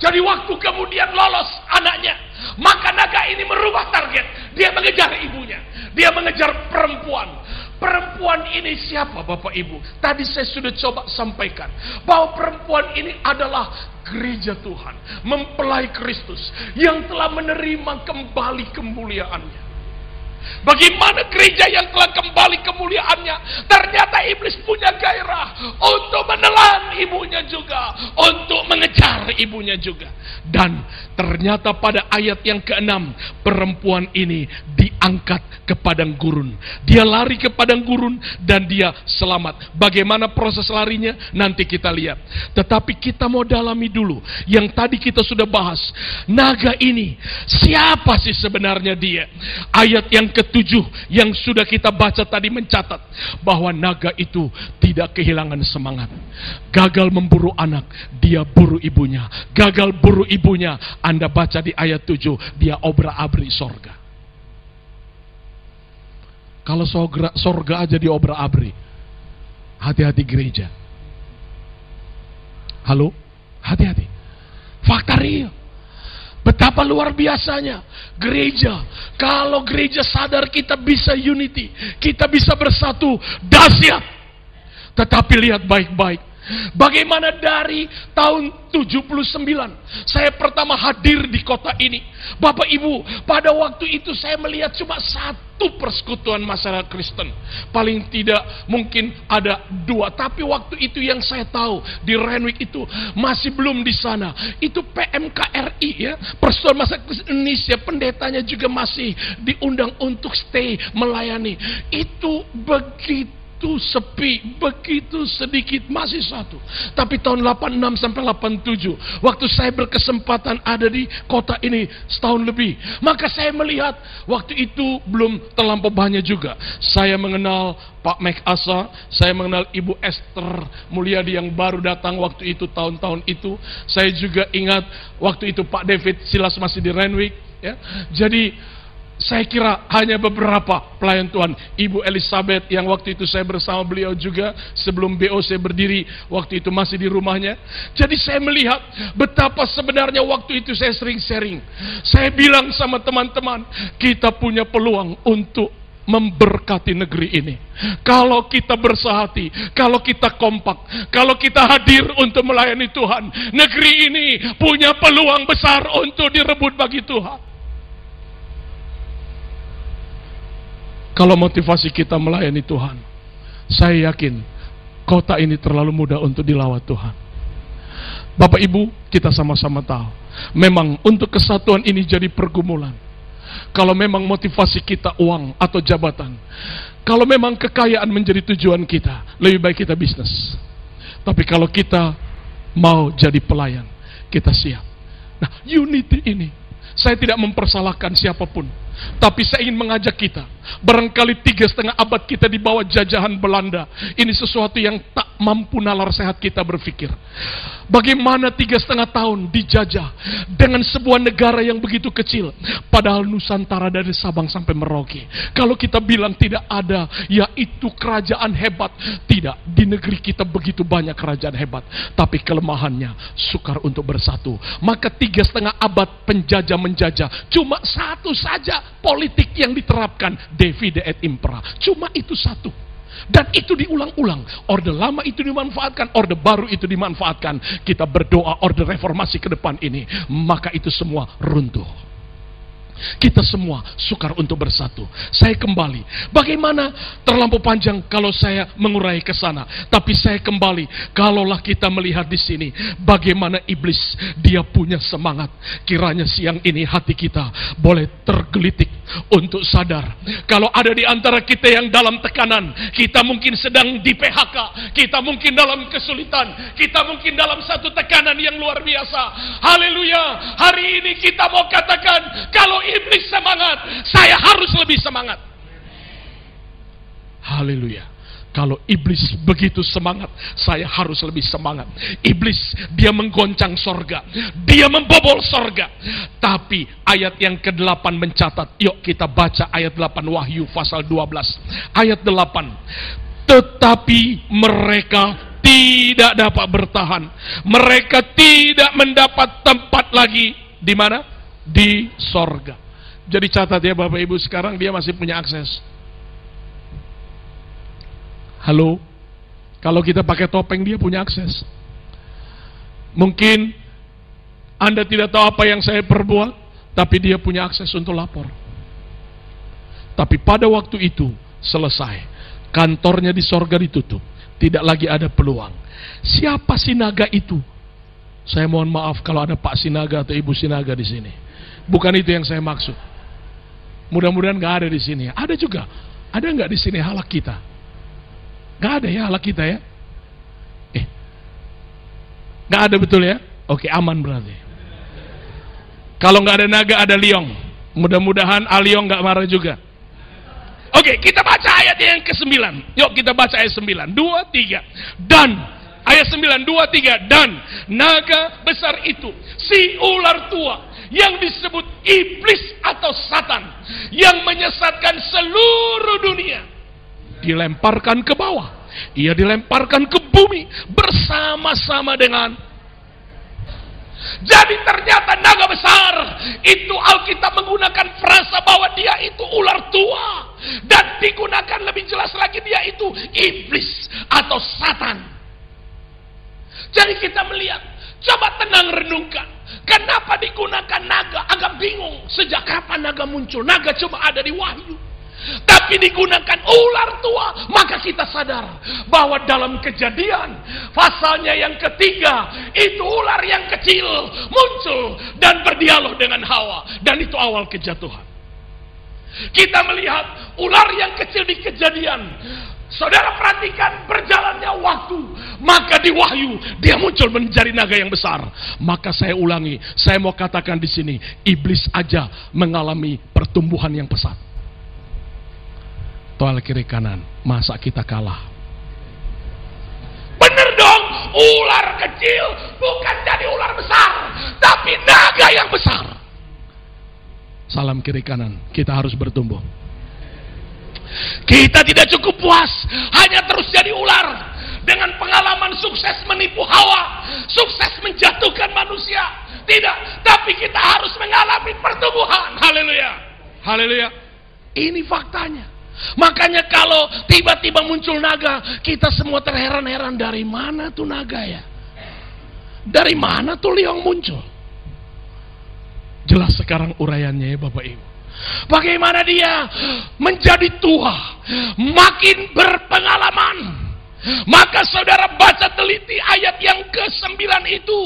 jadi waktu kemudian lolos anaknya, maka naga ini merubah target. Dia mengejar ibunya. Dia mengejar perempuan. Perempuan ini siapa Bapak Ibu? Tadi saya sudah coba sampaikan. Bahwa perempuan ini adalah gereja Tuhan. Mempelai Kristus. Yang telah menerima kembali kemuliaannya. Bagaimana gereja yang telah kembali kemuliaannya? Ternyata iblis punya gairah untuk menelan ibunya juga, untuk mengejar ibunya juga. Dan ternyata pada ayat yang keenam, perempuan ini diangkat ke padang gurun. Dia lari ke padang gurun dan dia selamat. Bagaimana proses larinya? Nanti kita lihat. Tetapi kita mau dalami dulu yang tadi kita sudah bahas. Naga ini, siapa sih sebenarnya dia? Ayat yang ketujuh yang sudah kita baca tadi mencatat bahwa naga itu tidak kehilangan semangat. Gagal memburu anak, dia buru ibunya. Gagal buru ibunya, Anda baca di ayat tujuh, dia obra-abri sorga. Kalau sorga, sorga aja di obra-abri, hati-hati gereja. Halo? Hati-hati. Fakta real. Betapa luar biasanya gereja. Kalau gereja sadar kita bisa unity, kita bisa bersatu, dahsyat. Tetapi lihat baik-baik. Bagaimana dari tahun 79 saya pertama hadir di kota ini. Bapak Ibu, pada waktu itu saya melihat cuma satu persekutuan masyarakat Kristen. Paling tidak mungkin ada dua, tapi waktu itu yang saya tahu di Renwick itu masih belum di sana. Itu PMKRI ya, Persekutuan Masyarakat Kristen Indonesia, pendetanya juga masih diundang untuk stay melayani. Itu begitu begitu sepi, begitu sedikit, masih satu. Tapi tahun 86 sampai 87, waktu saya berkesempatan ada di kota ini setahun lebih, maka saya melihat waktu itu belum terlampau banyak juga. Saya mengenal Pak Mek Asa, saya mengenal Ibu Esther Mulyadi yang baru datang waktu itu tahun-tahun itu. Saya juga ingat waktu itu Pak David Silas masih di Renwick. Ya. Jadi saya kira hanya beberapa pelayan Tuhan. Ibu Elizabeth yang waktu itu saya bersama beliau juga sebelum BOC berdiri waktu itu masih di rumahnya. Jadi saya melihat betapa sebenarnya waktu itu saya sering sharing. Saya bilang sama teman-teman, kita punya peluang untuk memberkati negeri ini. Kalau kita bersahati, kalau kita kompak, kalau kita hadir untuk melayani Tuhan, negeri ini punya peluang besar untuk direbut bagi Tuhan. Kalau motivasi kita melayani Tuhan, saya yakin kota ini terlalu mudah untuk dilawat Tuhan. Bapak Ibu, kita sama-sama tahu, memang untuk kesatuan ini jadi pergumulan. Kalau memang motivasi kita uang atau jabatan, kalau memang kekayaan menjadi tujuan kita, lebih baik kita bisnis. Tapi kalau kita mau jadi pelayan, kita siap. Nah, unity ini, saya tidak mempersalahkan siapa pun. Tapi saya ingin mengajak kita, barangkali tiga setengah abad kita di bawah jajahan Belanda. Ini sesuatu yang tak mampu nalar sehat kita berpikir. Bagaimana tiga setengah tahun dijajah dengan sebuah negara yang begitu kecil. Padahal Nusantara dari Sabang sampai Merauke. Kalau kita bilang tidak ada, yaitu kerajaan hebat. Tidak, di negeri kita begitu banyak kerajaan hebat. Tapi kelemahannya sukar untuk bersatu. Maka tiga setengah abad penjajah menjajah. Cuma satu saja politik yang diterapkan. Divide et impera. Cuma itu satu. Dan itu diulang-ulang. Orde lama itu dimanfaatkan, orde baru itu dimanfaatkan. Kita berdoa orde reformasi ke depan ini, maka itu semua runtuh. Kita semua sukar untuk bersatu. Saya kembali. Bagaimana terlampau panjang kalau saya mengurai ke sana. Tapi saya kembali. Kalaulah kita melihat di sini. Bagaimana iblis dia punya semangat. Kiranya siang ini hati kita boleh tergelitik untuk sadar. Kalau ada di antara kita yang dalam tekanan. Kita mungkin sedang di PHK. Kita mungkin dalam kesulitan. Kita mungkin dalam satu tekanan yang luar biasa. Haleluya. Hari ini kita mau katakan. Kalau iblis semangat, saya harus lebih semangat. Haleluya. Kalau iblis begitu semangat, saya harus lebih semangat. Iblis dia menggoncang sorga, dia membobol sorga. Tapi ayat yang ke-8 mencatat, yuk kita baca ayat 8 Wahyu pasal 12. Ayat 8. Tetapi mereka tidak dapat bertahan. Mereka tidak mendapat tempat lagi di mana? Di sorga. Jadi catat ya Bapak Ibu sekarang dia masih punya akses. Halo? Kalau kita pakai topeng dia punya akses. Mungkin Anda tidak tahu apa yang saya perbuat, tapi dia punya akses untuk lapor. Tapi pada waktu itu selesai. Kantornya di sorga ditutup. Tidak lagi ada peluang. Siapa sinaga itu? Saya mohon maaf kalau ada Pak Sinaga atau Ibu Sinaga di sini. Bukan itu yang saya maksud. Mudah-mudahan nggak ada di sini. Ada juga. Ada nggak di sini halak kita? Nggak ada ya halak kita ya? Eh, nggak ada betul ya? Oke aman berarti. Kalau nggak ada naga ada liong. Mudah-mudahan aliong nggak marah juga. Oke, kita baca ayat yang ke-9. Yuk kita baca ayat 9. 2 3. Dan ayat 9 2 3 dan naga besar itu si ular tua yang disebut iblis atau satan yang menyesatkan seluruh dunia dilemparkan ke bawah ia dilemparkan ke bumi bersama-sama dengan jadi ternyata naga besar itu Alkitab menggunakan frasa bahwa dia itu ular tua dan digunakan lebih jelas lagi dia itu iblis atau satan. Jadi kita melihat, coba tenang renungkan. Kenapa digunakan naga? Agak bingung. Sejak kapan naga muncul? Naga cuma ada di wahyu. Tapi digunakan ular tua. Maka kita sadar bahwa dalam kejadian. Pasalnya yang ketiga. Itu ular yang kecil muncul. Dan berdialog dengan Hawa. Dan itu awal kejatuhan. Kita melihat ular yang kecil di kejadian. Saudara perhatikan berjalannya waktu. Maka di wahyu dia muncul menjadi naga yang besar. Maka saya ulangi, saya mau katakan di sini, iblis aja mengalami pertumbuhan yang pesat. Toal kiri kanan, masa kita kalah? Bener dong, ular kecil bukan jadi ular besar, tapi naga yang besar. Salam kiri kanan, kita harus bertumbuh. Kita tidak cukup puas hanya terus jadi ular dengan pengalaman sukses menipu Hawa, sukses menjatuhkan manusia. Tidak, tapi kita harus mengalami pertumbuhan. Haleluya. Haleluya. Ini faktanya. Makanya kalau tiba-tiba muncul naga, kita semua terheran-heran dari mana tuh naga ya? Dari mana tuh liang muncul? Jelas sekarang uraiannya ya Bapak Ibu. Bagaimana dia menjadi tua, makin berpengalaman. Maka saudara baca teliti ayat yang ke-9 itu.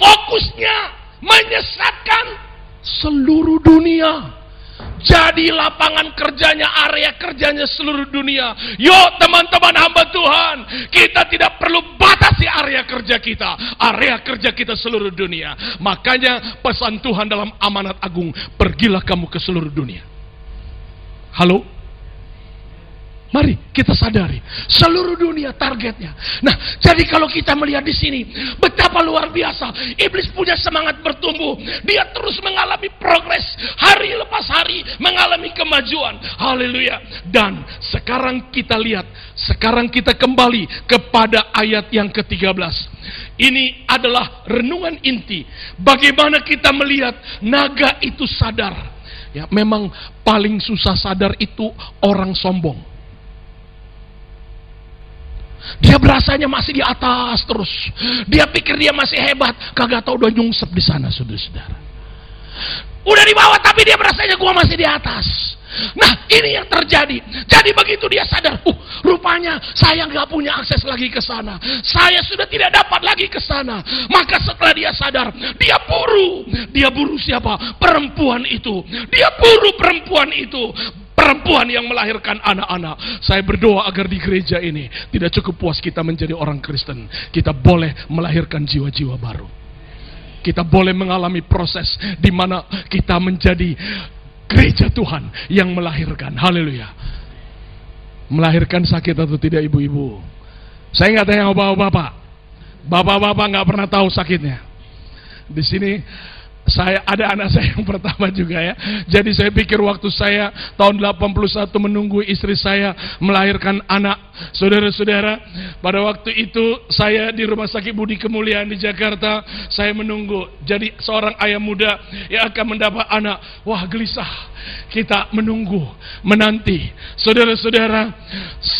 Fokusnya menyesatkan seluruh dunia. Jadi lapangan kerjanya, area kerjanya seluruh dunia. Yuk teman-teman hamba Tuhan, kita tidak perlu batasi area kerja kita. Area kerja kita seluruh dunia. Makanya pesan Tuhan dalam amanat agung, pergilah kamu ke seluruh dunia. Halo? Mari kita sadari seluruh dunia targetnya. Nah, jadi kalau kita melihat di sini betapa luar biasa iblis punya semangat bertumbuh. Dia terus mengalami progres hari lepas hari mengalami kemajuan. Haleluya. Dan sekarang kita lihat, sekarang kita kembali kepada ayat yang ke-13. Ini adalah renungan inti bagaimana kita melihat naga itu sadar. Ya, memang paling susah sadar itu orang sombong. Dia berasanya masih di atas terus. Dia pikir dia masih hebat. Kagak tahu udah nyungsep di sana, saudara-saudara. Udah di bawah tapi dia berasanya gua masih di atas. Nah ini yang terjadi. Jadi begitu dia sadar, uh rupanya saya nggak punya akses lagi ke sana. Saya sudah tidak dapat lagi ke sana. Maka setelah dia sadar, dia buru. Dia buru siapa? Perempuan itu. Dia buru perempuan itu perempuan yang melahirkan anak-anak. Saya berdoa agar di gereja ini tidak cukup puas kita menjadi orang Kristen. Kita boleh melahirkan jiwa-jiwa baru. Kita boleh mengalami proses di mana kita menjadi gereja Tuhan yang melahirkan. Haleluya. Melahirkan sakit atau tidak ibu-ibu? Saya nggak tanya bapak-bapak. Bapak-bapak nggak pernah tahu sakitnya. Di sini saya ada anak saya yang pertama juga ya. Jadi saya pikir waktu saya tahun 81 menunggu istri saya melahirkan anak. Saudara-saudara, pada waktu itu saya di Rumah Sakit Budi Kemuliaan di Jakarta, saya menunggu. Jadi seorang ayah muda yang akan mendapat anak. Wah, gelisah. Kita menunggu, menanti. Saudara-saudara,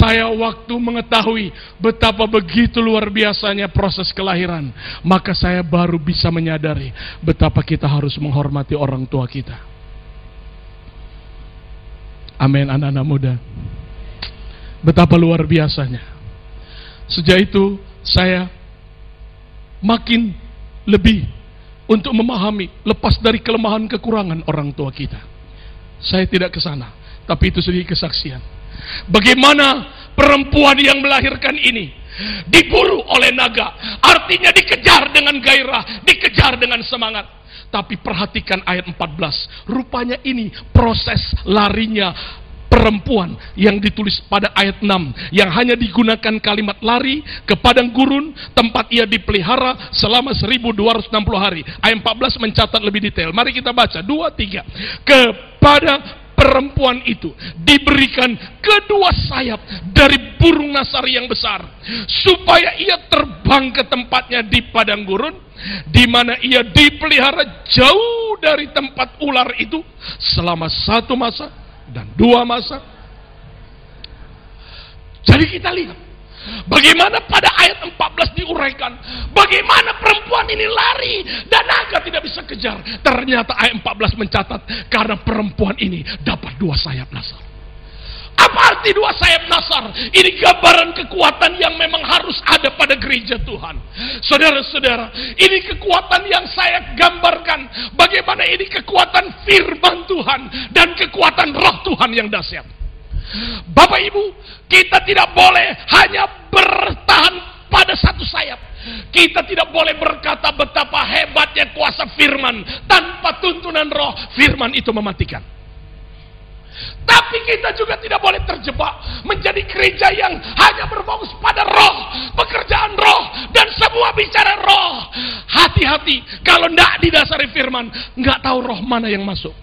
saya waktu mengetahui betapa begitu luar biasanya proses kelahiran, maka saya baru bisa menyadari betapa kita kita harus menghormati orang tua kita. Amin anak-anak muda. Betapa luar biasanya. Sejak itu saya makin lebih untuk memahami lepas dari kelemahan kekurangan orang tua kita. Saya tidak ke sana, tapi itu sedikit kesaksian. Bagaimana perempuan yang melahirkan ini diburu oleh naga, artinya dikejar dengan gairah, dikejar dengan semangat. Tapi perhatikan ayat 14. Rupanya ini proses larinya perempuan yang ditulis pada ayat 6 yang hanya digunakan kalimat lari ke padang gurun tempat ia dipelihara selama 1260 hari. Ayat 14 mencatat lebih detail. Mari kita baca 2 3. Kepada perempuan itu diberikan kedua sayap dari burung nasari yang besar supaya ia terbang ke tempatnya di padang gurun di mana ia dipelihara jauh dari tempat ular itu selama satu masa dan dua masa. Jadi kita lihat Bagaimana pada ayat 14 diuraikan, bagaimana perempuan ini lari dan naga tidak bisa kejar. Ternyata ayat 14 mencatat karena perempuan ini dapat dua sayap nasar. Apa arti dua sayap nasar? Ini gambaran kekuatan yang memang harus ada pada gereja Tuhan. Saudara-saudara, ini kekuatan yang saya gambarkan. Bagaimana ini kekuatan firman Tuhan dan kekuatan roh Tuhan yang dahsyat. Bapak Ibu, kita tidak boleh hanya bertahan pada satu sayap. Kita tidak boleh berkata betapa hebatnya kuasa firman. Tanpa tuntunan roh, firman itu mematikan. Tapi kita juga tidak boleh terjebak menjadi gereja yang hanya berfokus pada roh, pekerjaan roh, dan semua bicara roh. Hati-hati, kalau tidak didasari firman, nggak tahu roh mana yang masuk.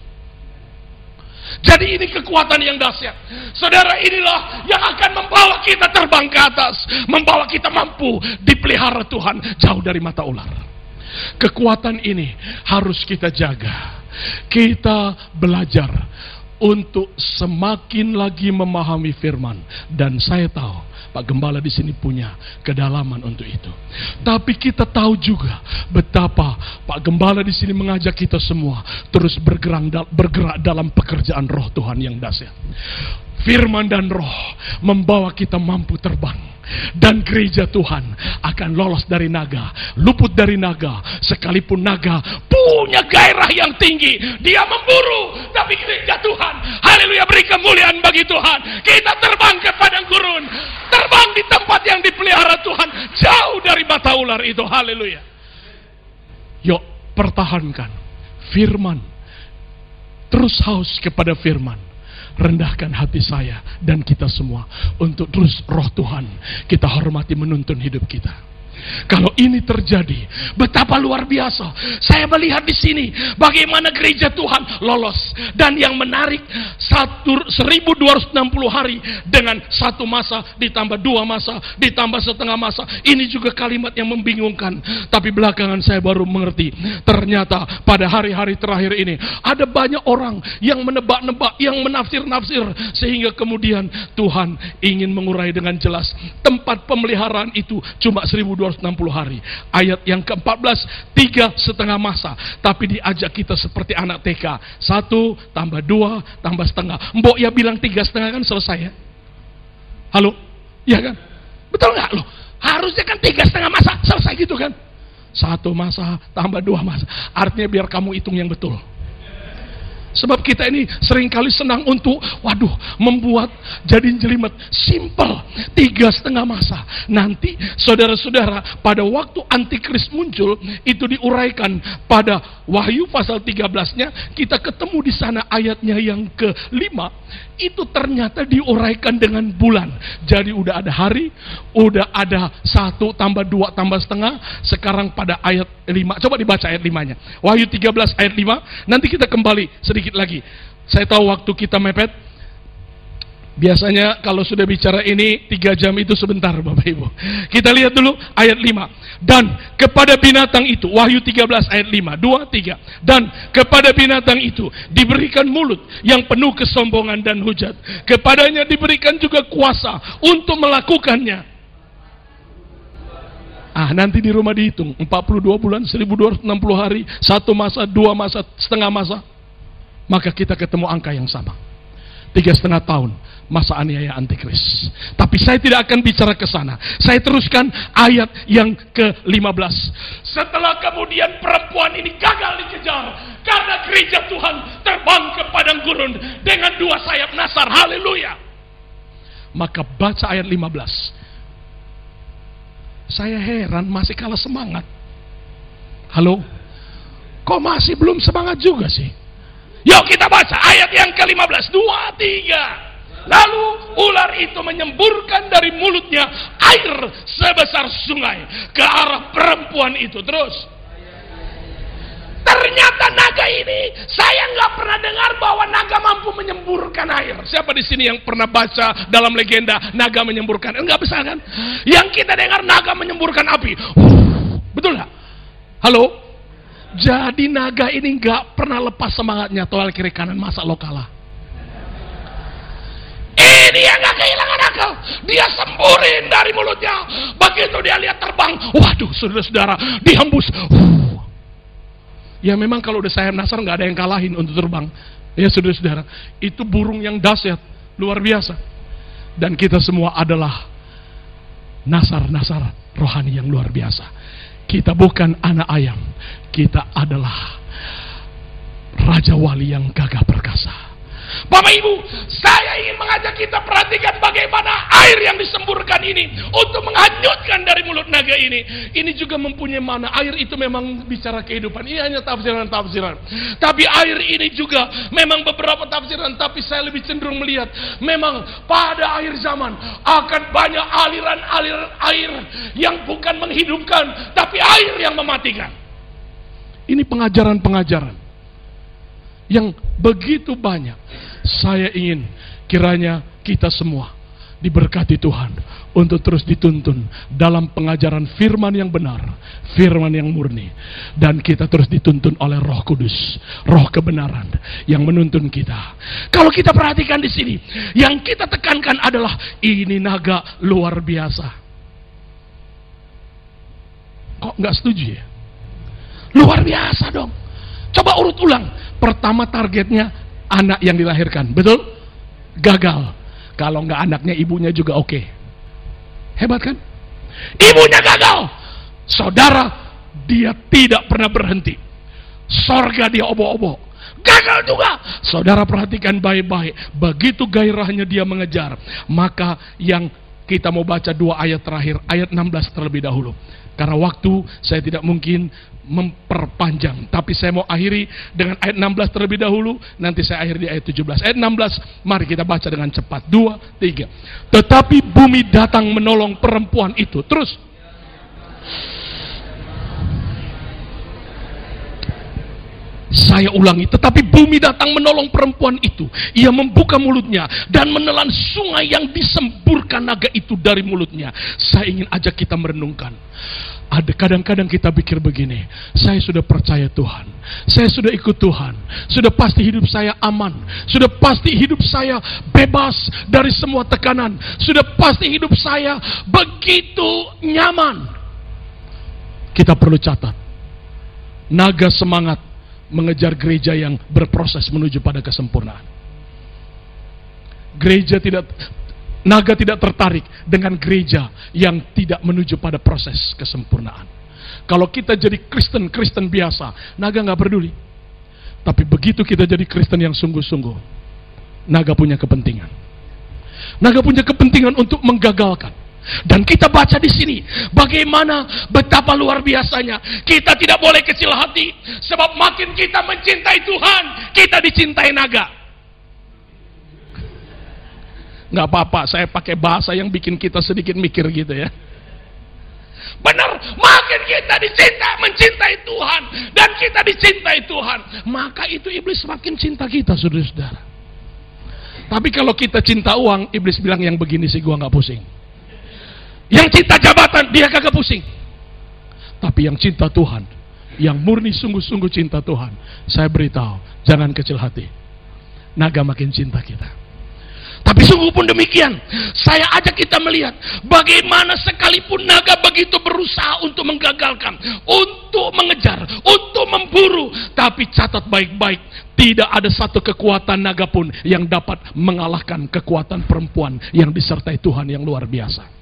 Jadi ini kekuatan yang dahsyat. Saudara inilah yang akan membawa kita terbang ke atas. Membawa kita mampu dipelihara Tuhan jauh dari mata ular. Kekuatan ini harus kita jaga. Kita belajar untuk semakin lagi memahami firman dan saya tahu Pak Gembala di sini punya kedalaman untuk itu. Tapi kita tahu juga betapa Pak Gembala di sini mengajak kita semua terus bergerak bergerak dalam pekerjaan roh Tuhan yang dahsyat. Firman dan roh membawa kita mampu terbang dan gereja Tuhan akan lolos dari naga, luput dari naga, sekalipun naga punya gairah yang tinggi, dia memburu, tapi gereja Tuhan, haleluya beri kemuliaan bagi Tuhan, kita terbang ke padang gurun, terbang di tempat yang dipelihara Tuhan, jauh dari mata ular itu, haleluya. Yuk, pertahankan firman, terus haus kepada firman, rendahkan hati saya dan kita semua untuk terus roh Tuhan kita hormati menuntun hidup kita. Kalau ini terjadi, betapa luar biasa. Saya melihat di sini bagaimana gereja Tuhan lolos dan yang menarik satu 1260 hari dengan satu masa ditambah dua masa ditambah setengah masa. Ini juga kalimat yang membingungkan. Tapi belakangan saya baru mengerti. Ternyata pada hari-hari terakhir ini ada banyak orang yang menebak-nebak, yang menafsir-nafsir sehingga kemudian Tuhan ingin mengurai dengan jelas tempat pemeliharaan itu cuma 1200 360 hari. Ayat yang ke-14, tiga setengah masa. Tapi diajak kita seperti anak TK. Satu, tambah dua, tambah setengah. Mbok ya bilang tiga setengah kan selesai ya? Halo? Ya kan? Betul nggak loh? Harusnya kan tiga setengah masa selesai gitu kan? Satu masa tambah dua masa. Artinya biar kamu hitung yang betul. Sebab kita ini sering kali senang untuk, waduh, membuat jadi jelimet. Simple. Tiga setengah masa. Nanti saudara-saudara pada waktu antikris muncul, itu diuraikan pada Wahyu pasal 13-nya, kita ketemu di sana ayatnya yang kelima itu ternyata diuraikan dengan bulan. Jadi udah ada hari, udah ada satu tambah dua tambah setengah. Sekarang pada ayat lima. Coba dibaca ayat limanya. Wahyu 13 ayat lima. Nanti kita kembali sedikit lagi. Saya tahu waktu kita mepet. Biasanya kalau sudah bicara ini tiga jam itu sebentar Bapak Ibu. Kita lihat dulu ayat 5. Dan kepada binatang itu, Wahyu 13 ayat 5, 2, 3. Dan kepada binatang itu diberikan mulut yang penuh kesombongan dan hujat. Kepadanya diberikan juga kuasa untuk melakukannya. Ah, nanti di rumah dihitung. 42 bulan, 1260 hari, satu masa, dua masa, setengah masa. Maka kita ketemu angka yang sama. Tiga setengah tahun masa aniaya antikris. Tapi saya tidak akan bicara ke sana. Saya teruskan ayat yang ke-15. Setelah kemudian perempuan ini gagal dikejar karena gereja Tuhan terbang ke padang gurun dengan dua sayap nasar. Haleluya. Maka baca ayat 15. Saya heran masih kalah semangat. Halo? Kok masih belum semangat juga sih? Yuk kita baca ayat yang ke-15. Dua, tiga. Lalu ular itu menyemburkan dari mulutnya air sebesar sungai ke arah perempuan itu. Terus. Ternyata naga ini saya nggak pernah dengar bahwa naga mampu menyemburkan air. Siapa di sini yang pernah baca dalam legenda naga menyemburkan? Enggak bisa kan? Yang kita dengar naga menyemburkan api. betul nggak? Halo? Jadi naga ini nggak pernah lepas semangatnya toal kiri kanan masa lo kalah. Ini yang gak kehilangan akal. Dia semburin dari mulutnya. Begitu dia lihat terbang. Waduh, saudara-saudara, dihembus. Uh. Ya memang kalau udah sayap nasar nggak ada yang kalahin untuk terbang. Ya saudara-saudara, itu burung yang dahsyat, luar biasa. Dan kita semua adalah nasar-nasar rohani yang luar biasa. Kita bukan anak ayam, kita adalah raja wali yang gagah perkasa Bapak Ibu, saya ingin mengajak kita perhatikan bagaimana air yang disemburkan ini untuk menghanyutkan dari mulut naga ini. Ini juga mempunyai mana. Air itu memang bicara kehidupan. Ini hanya tafsiran-tafsiran. Tapi air ini juga memang beberapa tafsiran. Tapi saya lebih cenderung melihat memang pada akhir zaman akan banyak aliran-aliran air yang bukan menghidupkan, tapi air yang mematikan. Ini pengajaran-pengajaran yang begitu banyak. Saya ingin kiranya kita semua diberkati Tuhan untuk terus dituntun dalam pengajaran firman yang benar, firman yang murni. Dan kita terus dituntun oleh roh kudus, roh kebenaran yang menuntun kita. Kalau kita perhatikan di sini, yang kita tekankan adalah ini naga luar biasa. Kok nggak setuju ya? Luar biasa dong. Coba urut ulang. Pertama targetnya anak yang dilahirkan. Betul? Gagal. Kalau nggak anaknya ibunya juga oke. Okay. Hebat kan? Ibunya gagal. Saudara, dia tidak pernah berhenti. Sorga dia obo-obo. Gagal juga. Saudara perhatikan baik-baik. Begitu gairahnya dia mengejar. Maka yang kita mau baca dua ayat terakhir. Ayat 16 terlebih dahulu. Karena waktu saya tidak mungkin memperpanjang. Tapi saya mau akhiri dengan ayat 16 terlebih dahulu. Nanti saya akhiri di ayat 17. Ayat 16, mari kita baca dengan cepat. Dua, tiga. Tetapi bumi datang menolong perempuan itu. Terus. Saya ulangi, tetapi bumi datang menolong perempuan itu. Ia membuka mulutnya dan menelan sungai yang disemburkan naga itu dari mulutnya. Saya ingin ajak kita merenungkan. Ada kadang-kadang kita pikir begini, saya sudah percaya Tuhan, saya sudah ikut Tuhan, sudah pasti hidup saya aman, sudah pasti hidup saya bebas dari semua tekanan, sudah pasti hidup saya begitu nyaman. Kita perlu catat, naga semangat mengejar gereja yang berproses menuju pada kesempurnaan. Gereja tidak naga tidak tertarik dengan gereja yang tidak menuju pada proses kesempurnaan. Kalau kita jadi Kristen Kristen biasa, naga nggak peduli. Tapi begitu kita jadi Kristen yang sungguh-sungguh, naga punya kepentingan. Naga punya kepentingan untuk menggagalkan. Dan kita baca di sini bagaimana betapa luar biasanya. Kita tidak boleh kecil hati sebab makin kita mencintai Tuhan, kita dicintai naga. Nggak apa-apa, saya pakai bahasa yang bikin kita sedikit mikir gitu ya. Benar, makin kita dicintai, mencintai Tuhan dan kita dicintai Tuhan, maka itu iblis semakin cinta kita, saudara-saudara. Tapi kalau kita cinta uang, iblis bilang yang begini sih gua nggak pusing. Yang cinta jabatan, dia kagak pusing. Tapi yang cinta Tuhan, yang murni sungguh-sungguh cinta Tuhan, saya beritahu, jangan kecil hati. Naga makin cinta kita. Tapi sungguh pun demikian, saya ajak kita melihat bagaimana sekalipun naga begitu berusaha untuk menggagalkan, untuk mengejar, untuk memburu, tapi catat baik-baik, tidak ada satu kekuatan naga pun yang dapat mengalahkan kekuatan perempuan yang disertai Tuhan yang luar biasa.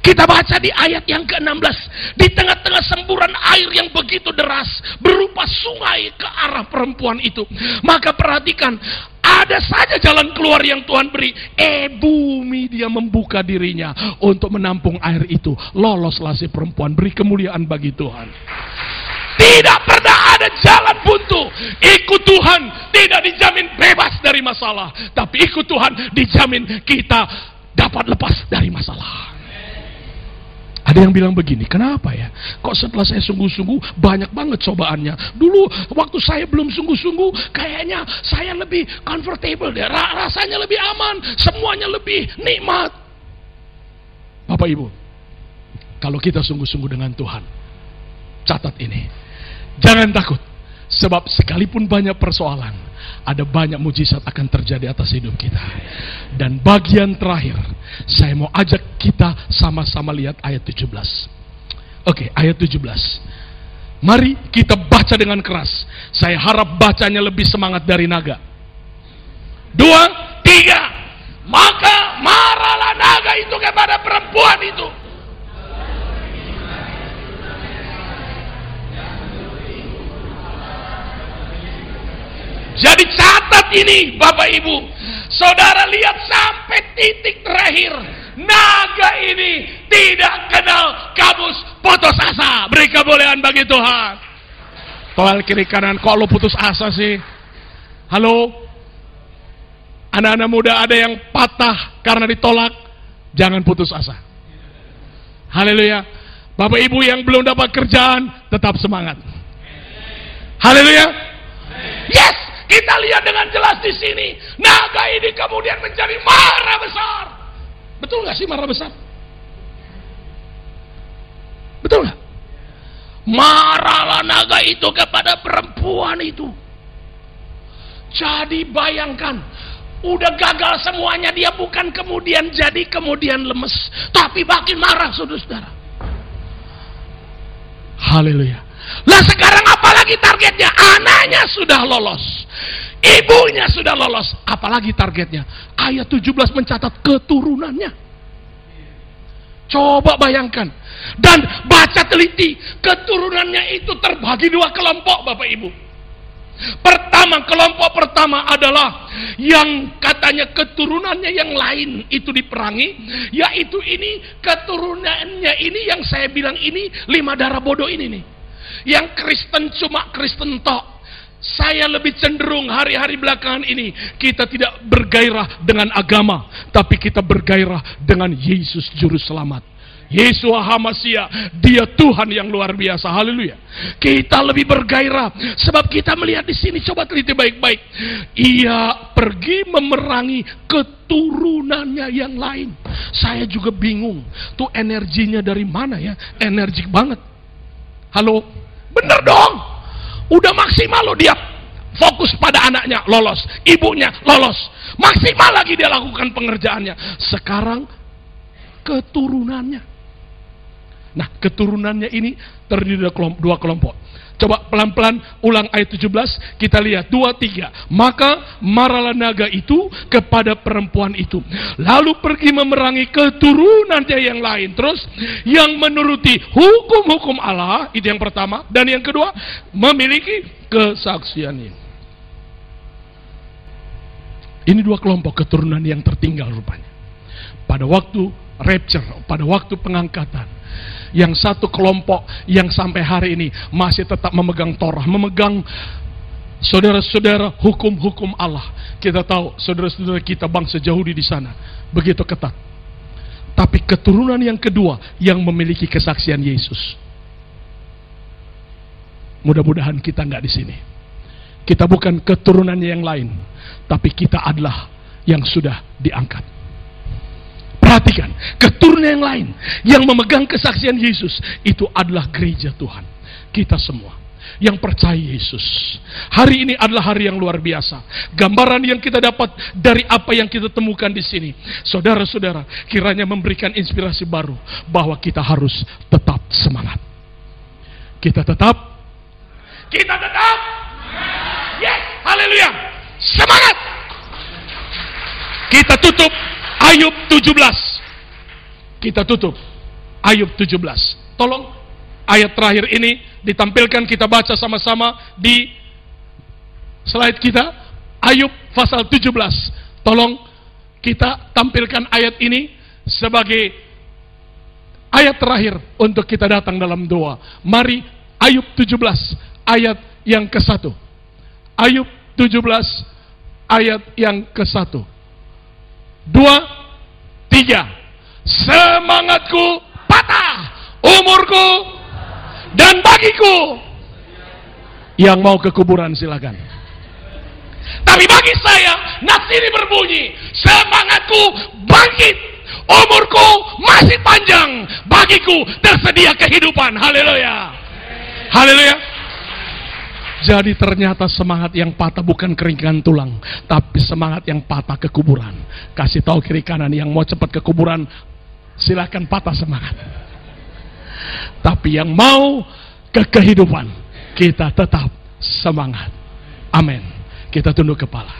Kita baca di ayat yang ke-16. Di tengah-tengah semburan air yang begitu deras. Berupa sungai ke arah perempuan itu. Maka perhatikan. Ada saja jalan keluar yang Tuhan beri. Eh bumi dia membuka dirinya. Untuk menampung air itu. Loloslah si perempuan. Beri kemuliaan bagi Tuhan. Tidak pernah ada jalan buntu. Ikut Tuhan tidak dijamin bebas dari masalah. Tapi ikut Tuhan dijamin kita dapat lepas dari masalah. Ada yang bilang begini, kenapa ya? Kok setelah saya sungguh-sungguh banyak banget cobaannya. Dulu waktu saya belum sungguh-sungguh, kayaknya saya lebih comfortable deh. Rasanya lebih aman, semuanya lebih nikmat. Bapak Ibu, kalau kita sungguh-sungguh dengan Tuhan, catat ini. Jangan takut, sebab sekalipun banyak persoalan, ada banyak mujizat akan terjadi atas hidup kita. Dan bagian terakhir, saya mau ajak kita sama-sama lihat ayat 17. Oke, ayat 17. Mari kita baca dengan keras. Saya harap bacanya lebih semangat dari naga. Dua, tiga. Maka marahlah naga itu kepada perempuan itu Jadi catat ini Bapak Ibu, saudara lihat sampai titik terakhir. Naga ini tidak kenal kamus putus asa. Beri kebolehan bagi Tuhan. Tolak kiri kanan, kok lo putus asa sih? Halo? Anak-anak muda ada yang patah karena ditolak. Jangan putus asa. Haleluya. Bapak ibu yang belum dapat kerjaan, tetap semangat. Haleluya. Yes, kita lihat dengan jelas di sini. Naga ini kemudian menjadi marah besar. Betul nggak sih marah besar? Betul nggak? Marahlah naga itu kepada perempuan itu. Jadi bayangkan, udah gagal semuanya dia bukan kemudian jadi kemudian lemes, tapi makin marah saudara-saudara. Haleluya. Lah sekarang apalagi targetnya? Anaknya sudah lolos. Ibunya sudah lolos. Apalagi targetnya? Ayat 17 mencatat keturunannya. Coba bayangkan. Dan baca teliti. Keturunannya itu terbagi dua kelompok Bapak Ibu. Pertama, kelompok pertama adalah yang katanya keturunannya yang lain itu diperangi, yaitu ini keturunannya ini yang saya bilang ini lima darah bodoh ini nih. Yang Kristen cuma Kristen tok. Saya lebih cenderung hari-hari belakangan ini kita tidak bergairah dengan agama, tapi kita bergairah dengan Yesus juru selamat. Yesus Hamasia, dia Tuhan yang luar biasa. Haleluya. Kita lebih bergairah sebab kita melihat di sini coba teliti baik-baik. Ia pergi memerangi keturunannya yang lain. Saya juga bingung. Tuh energinya dari mana ya? Energik banget. Halo? Bener dong. Udah maksimal loh dia fokus pada anaknya lolos, ibunya lolos. Maksimal lagi dia lakukan pengerjaannya. Sekarang keturunannya Nah, keturunannya ini terdiri dari dua kelompok. Coba pelan-pelan ulang ayat 17, kita lihat dua tiga. Maka marahlah naga itu kepada perempuan itu. Lalu pergi memerangi keturunannya yang lain. Terus yang menuruti hukum-hukum Allah, itu yang pertama. Dan yang kedua, memiliki kesaksian ini. Ini dua kelompok keturunan yang tertinggal rupanya. Pada waktu rapture, pada waktu pengangkatan yang satu kelompok yang sampai hari ini masih tetap memegang Torah, memegang saudara-saudara hukum-hukum Allah. Kita tahu saudara-saudara kita bangsa Yahudi di sana begitu ketat. Tapi keturunan yang kedua yang memiliki kesaksian Yesus. Mudah-mudahan kita nggak di sini. Kita bukan keturunan yang lain, tapi kita adalah yang sudah diangkat. Perhatikan, keturunan yang lain yang memegang kesaksian Yesus itu adalah gereja Tuhan. Kita semua yang percaya Yesus. Hari ini adalah hari yang luar biasa. Gambaran yang kita dapat dari apa yang kita temukan di sini. Saudara-saudara, kiranya memberikan inspirasi baru bahwa kita harus tetap semangat. Kita tetap kita tetap Yes, haleluya. Semangat. Kita tutup Ayub 17. Kita tutup. Ayub 17. Tolong ayat terakhir ini ditampilkan kita baca sama-sama di slide kita. Ayub pasal 17. Tolong kita tampilkan ayat ini sebagai ayat terakhir untuk kita datang dalam doa. Mari Ayub 17 ayat yang ke satu. Ayub 17 ayat yang ke satu. Dua, tiga. Semangatku patah. Umurku dan bagiku. Yang mau ke kuburan silakan. Tapi bagi saya, nas ini berbunyi. Semangatku bangkit. Umurku masih panjang. Bagiku tersedia kehidupan. Haleluya. Haleluya. Jadi ternyata semangat yang patah bukan keringkan tulang, tapi semangat yang patah ke kuburan. Kasih tahu kiri kanan yang mau cepat ke kuburan, silahkan patah semangat. Tapi yang mau ke kehidupan, kita tetap semangat. Amin. Kita tunduk kepala.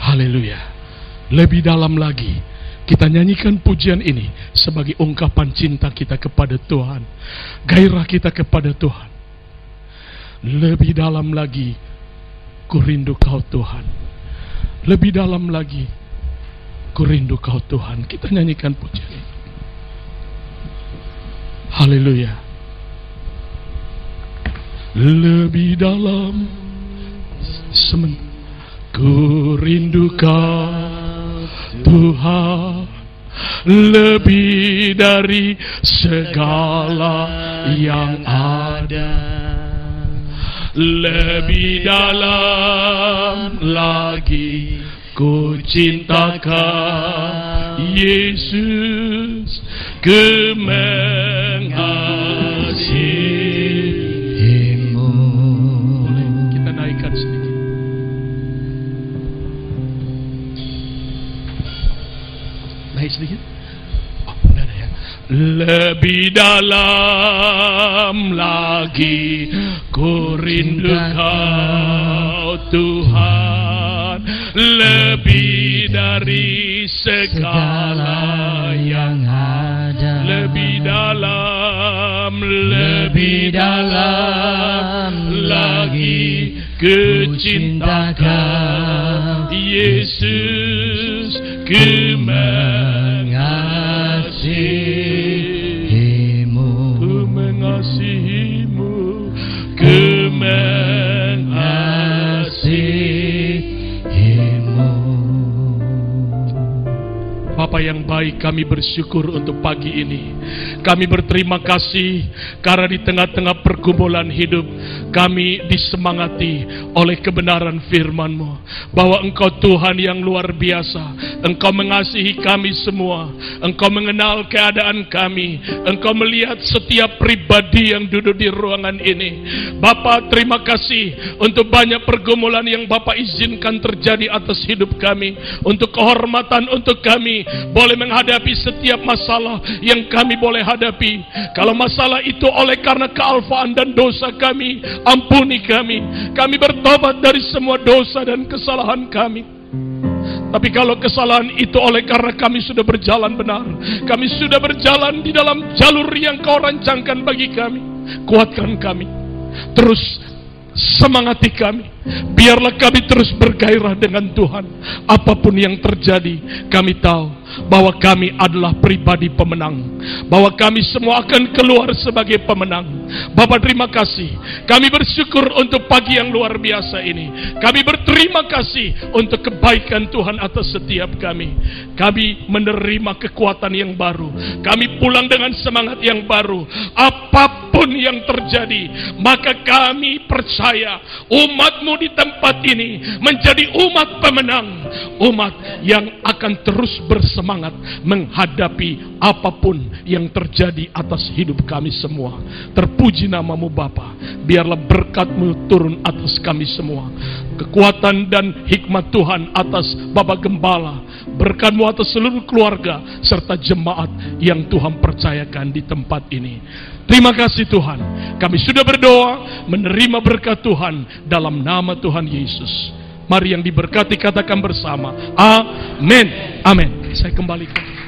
Haleluya. Lebih dalam lagi, kita nyanyikan pujian ini sebagai ungkapan cinta kita kepada Tuhan. Gairah kita kepada Tuhan. Lebih dalam lagi, ku rindu kau Tuhan. Lebih dalam lagi, ku rindu kau Tuhan. Kita nyanyikan pujian ini. Haleluya. Lebih dalam semen ku rindu kau Tuhan lebih dari segala yang ada. Lebih dalam lagi ku cintakan Yesus ku lebih dalam lagi ku rindu kau Tuhan. Lebih dari segala yang ada. Lebih dalam lebih dalam lagi kecintakan Yesus. Ku mengasihimu. Ku mengasihimu. Ku mengasihimu Bapa yang baik kami bersyukur untuk pagi ini. Kami berterima kasih Karena di tengah-tengah pergumulan hidup Kami disemangati oleh kebenaran firman-Mu. Bahwa Engkau Tuhan yang luar biasa Engkau mengasihi kami semua. Engkau mengenal keadaan kami. Engkau melihat setiap pribadi yang duduk di ruangan ini. Bapak terima kasih Untuk banyak pergumulan yang Bapak izinkan terjadi atas hidup kami. Untuk kehormatan untuk kami boleh menghadapi setiap masalah yang kami boleh hadapi. Kalau masalah itu oleh karena kealfaan dan dosa kami, ampuni kami. Kami bertobat dari semua dosa dan kesalahan kami. Tapi kalau kesalahan itu oleh karena kami sudah berjalan benar, kami sudah berjalan di dalam jalur yang kau rancangkan bagi kami, kuatkan kami. Terus semangati kami. Biarlah kami terus bergairah dengan Tuhan. Apa pun yang terjadi, kami tahu bahwa kami adalah pribadi pemenang. Bahwa kami semua akan keluar sebagai pemenang. Bapak terima kasih. Kami bersyukur untuk pagi yang luar biasa ini. Kami berterima kasih untuk kebaikan Tuhan atas setiap kami. Kami menerima kekuatan yang baru. Kami pulang dengan semangat yang baru. Apa pun yang terjadi, maka kami percaya umatmu di tempat ini menjadi umat pemenang. Umat yang akan terus bersemangat menghadapi apa pun yang terjadi atas hidup kami semua. Terpuji namamu Bapa. Biarlah berkatmu turun atas kami semua. Kekuatan dan hikmat Tuhan atas Bapak Gembala. Berkatmu atas seluruh keluarga serta jemaat yang Tuhan percayakan di tempat ini. Terima kasih Tuhan. Kami sudah berdoa menerima berkat Tuhan dalam nama Tuhan Yesus. Mari yang diberkati katakan bersama. Amin. Amin. Saya kembalikan.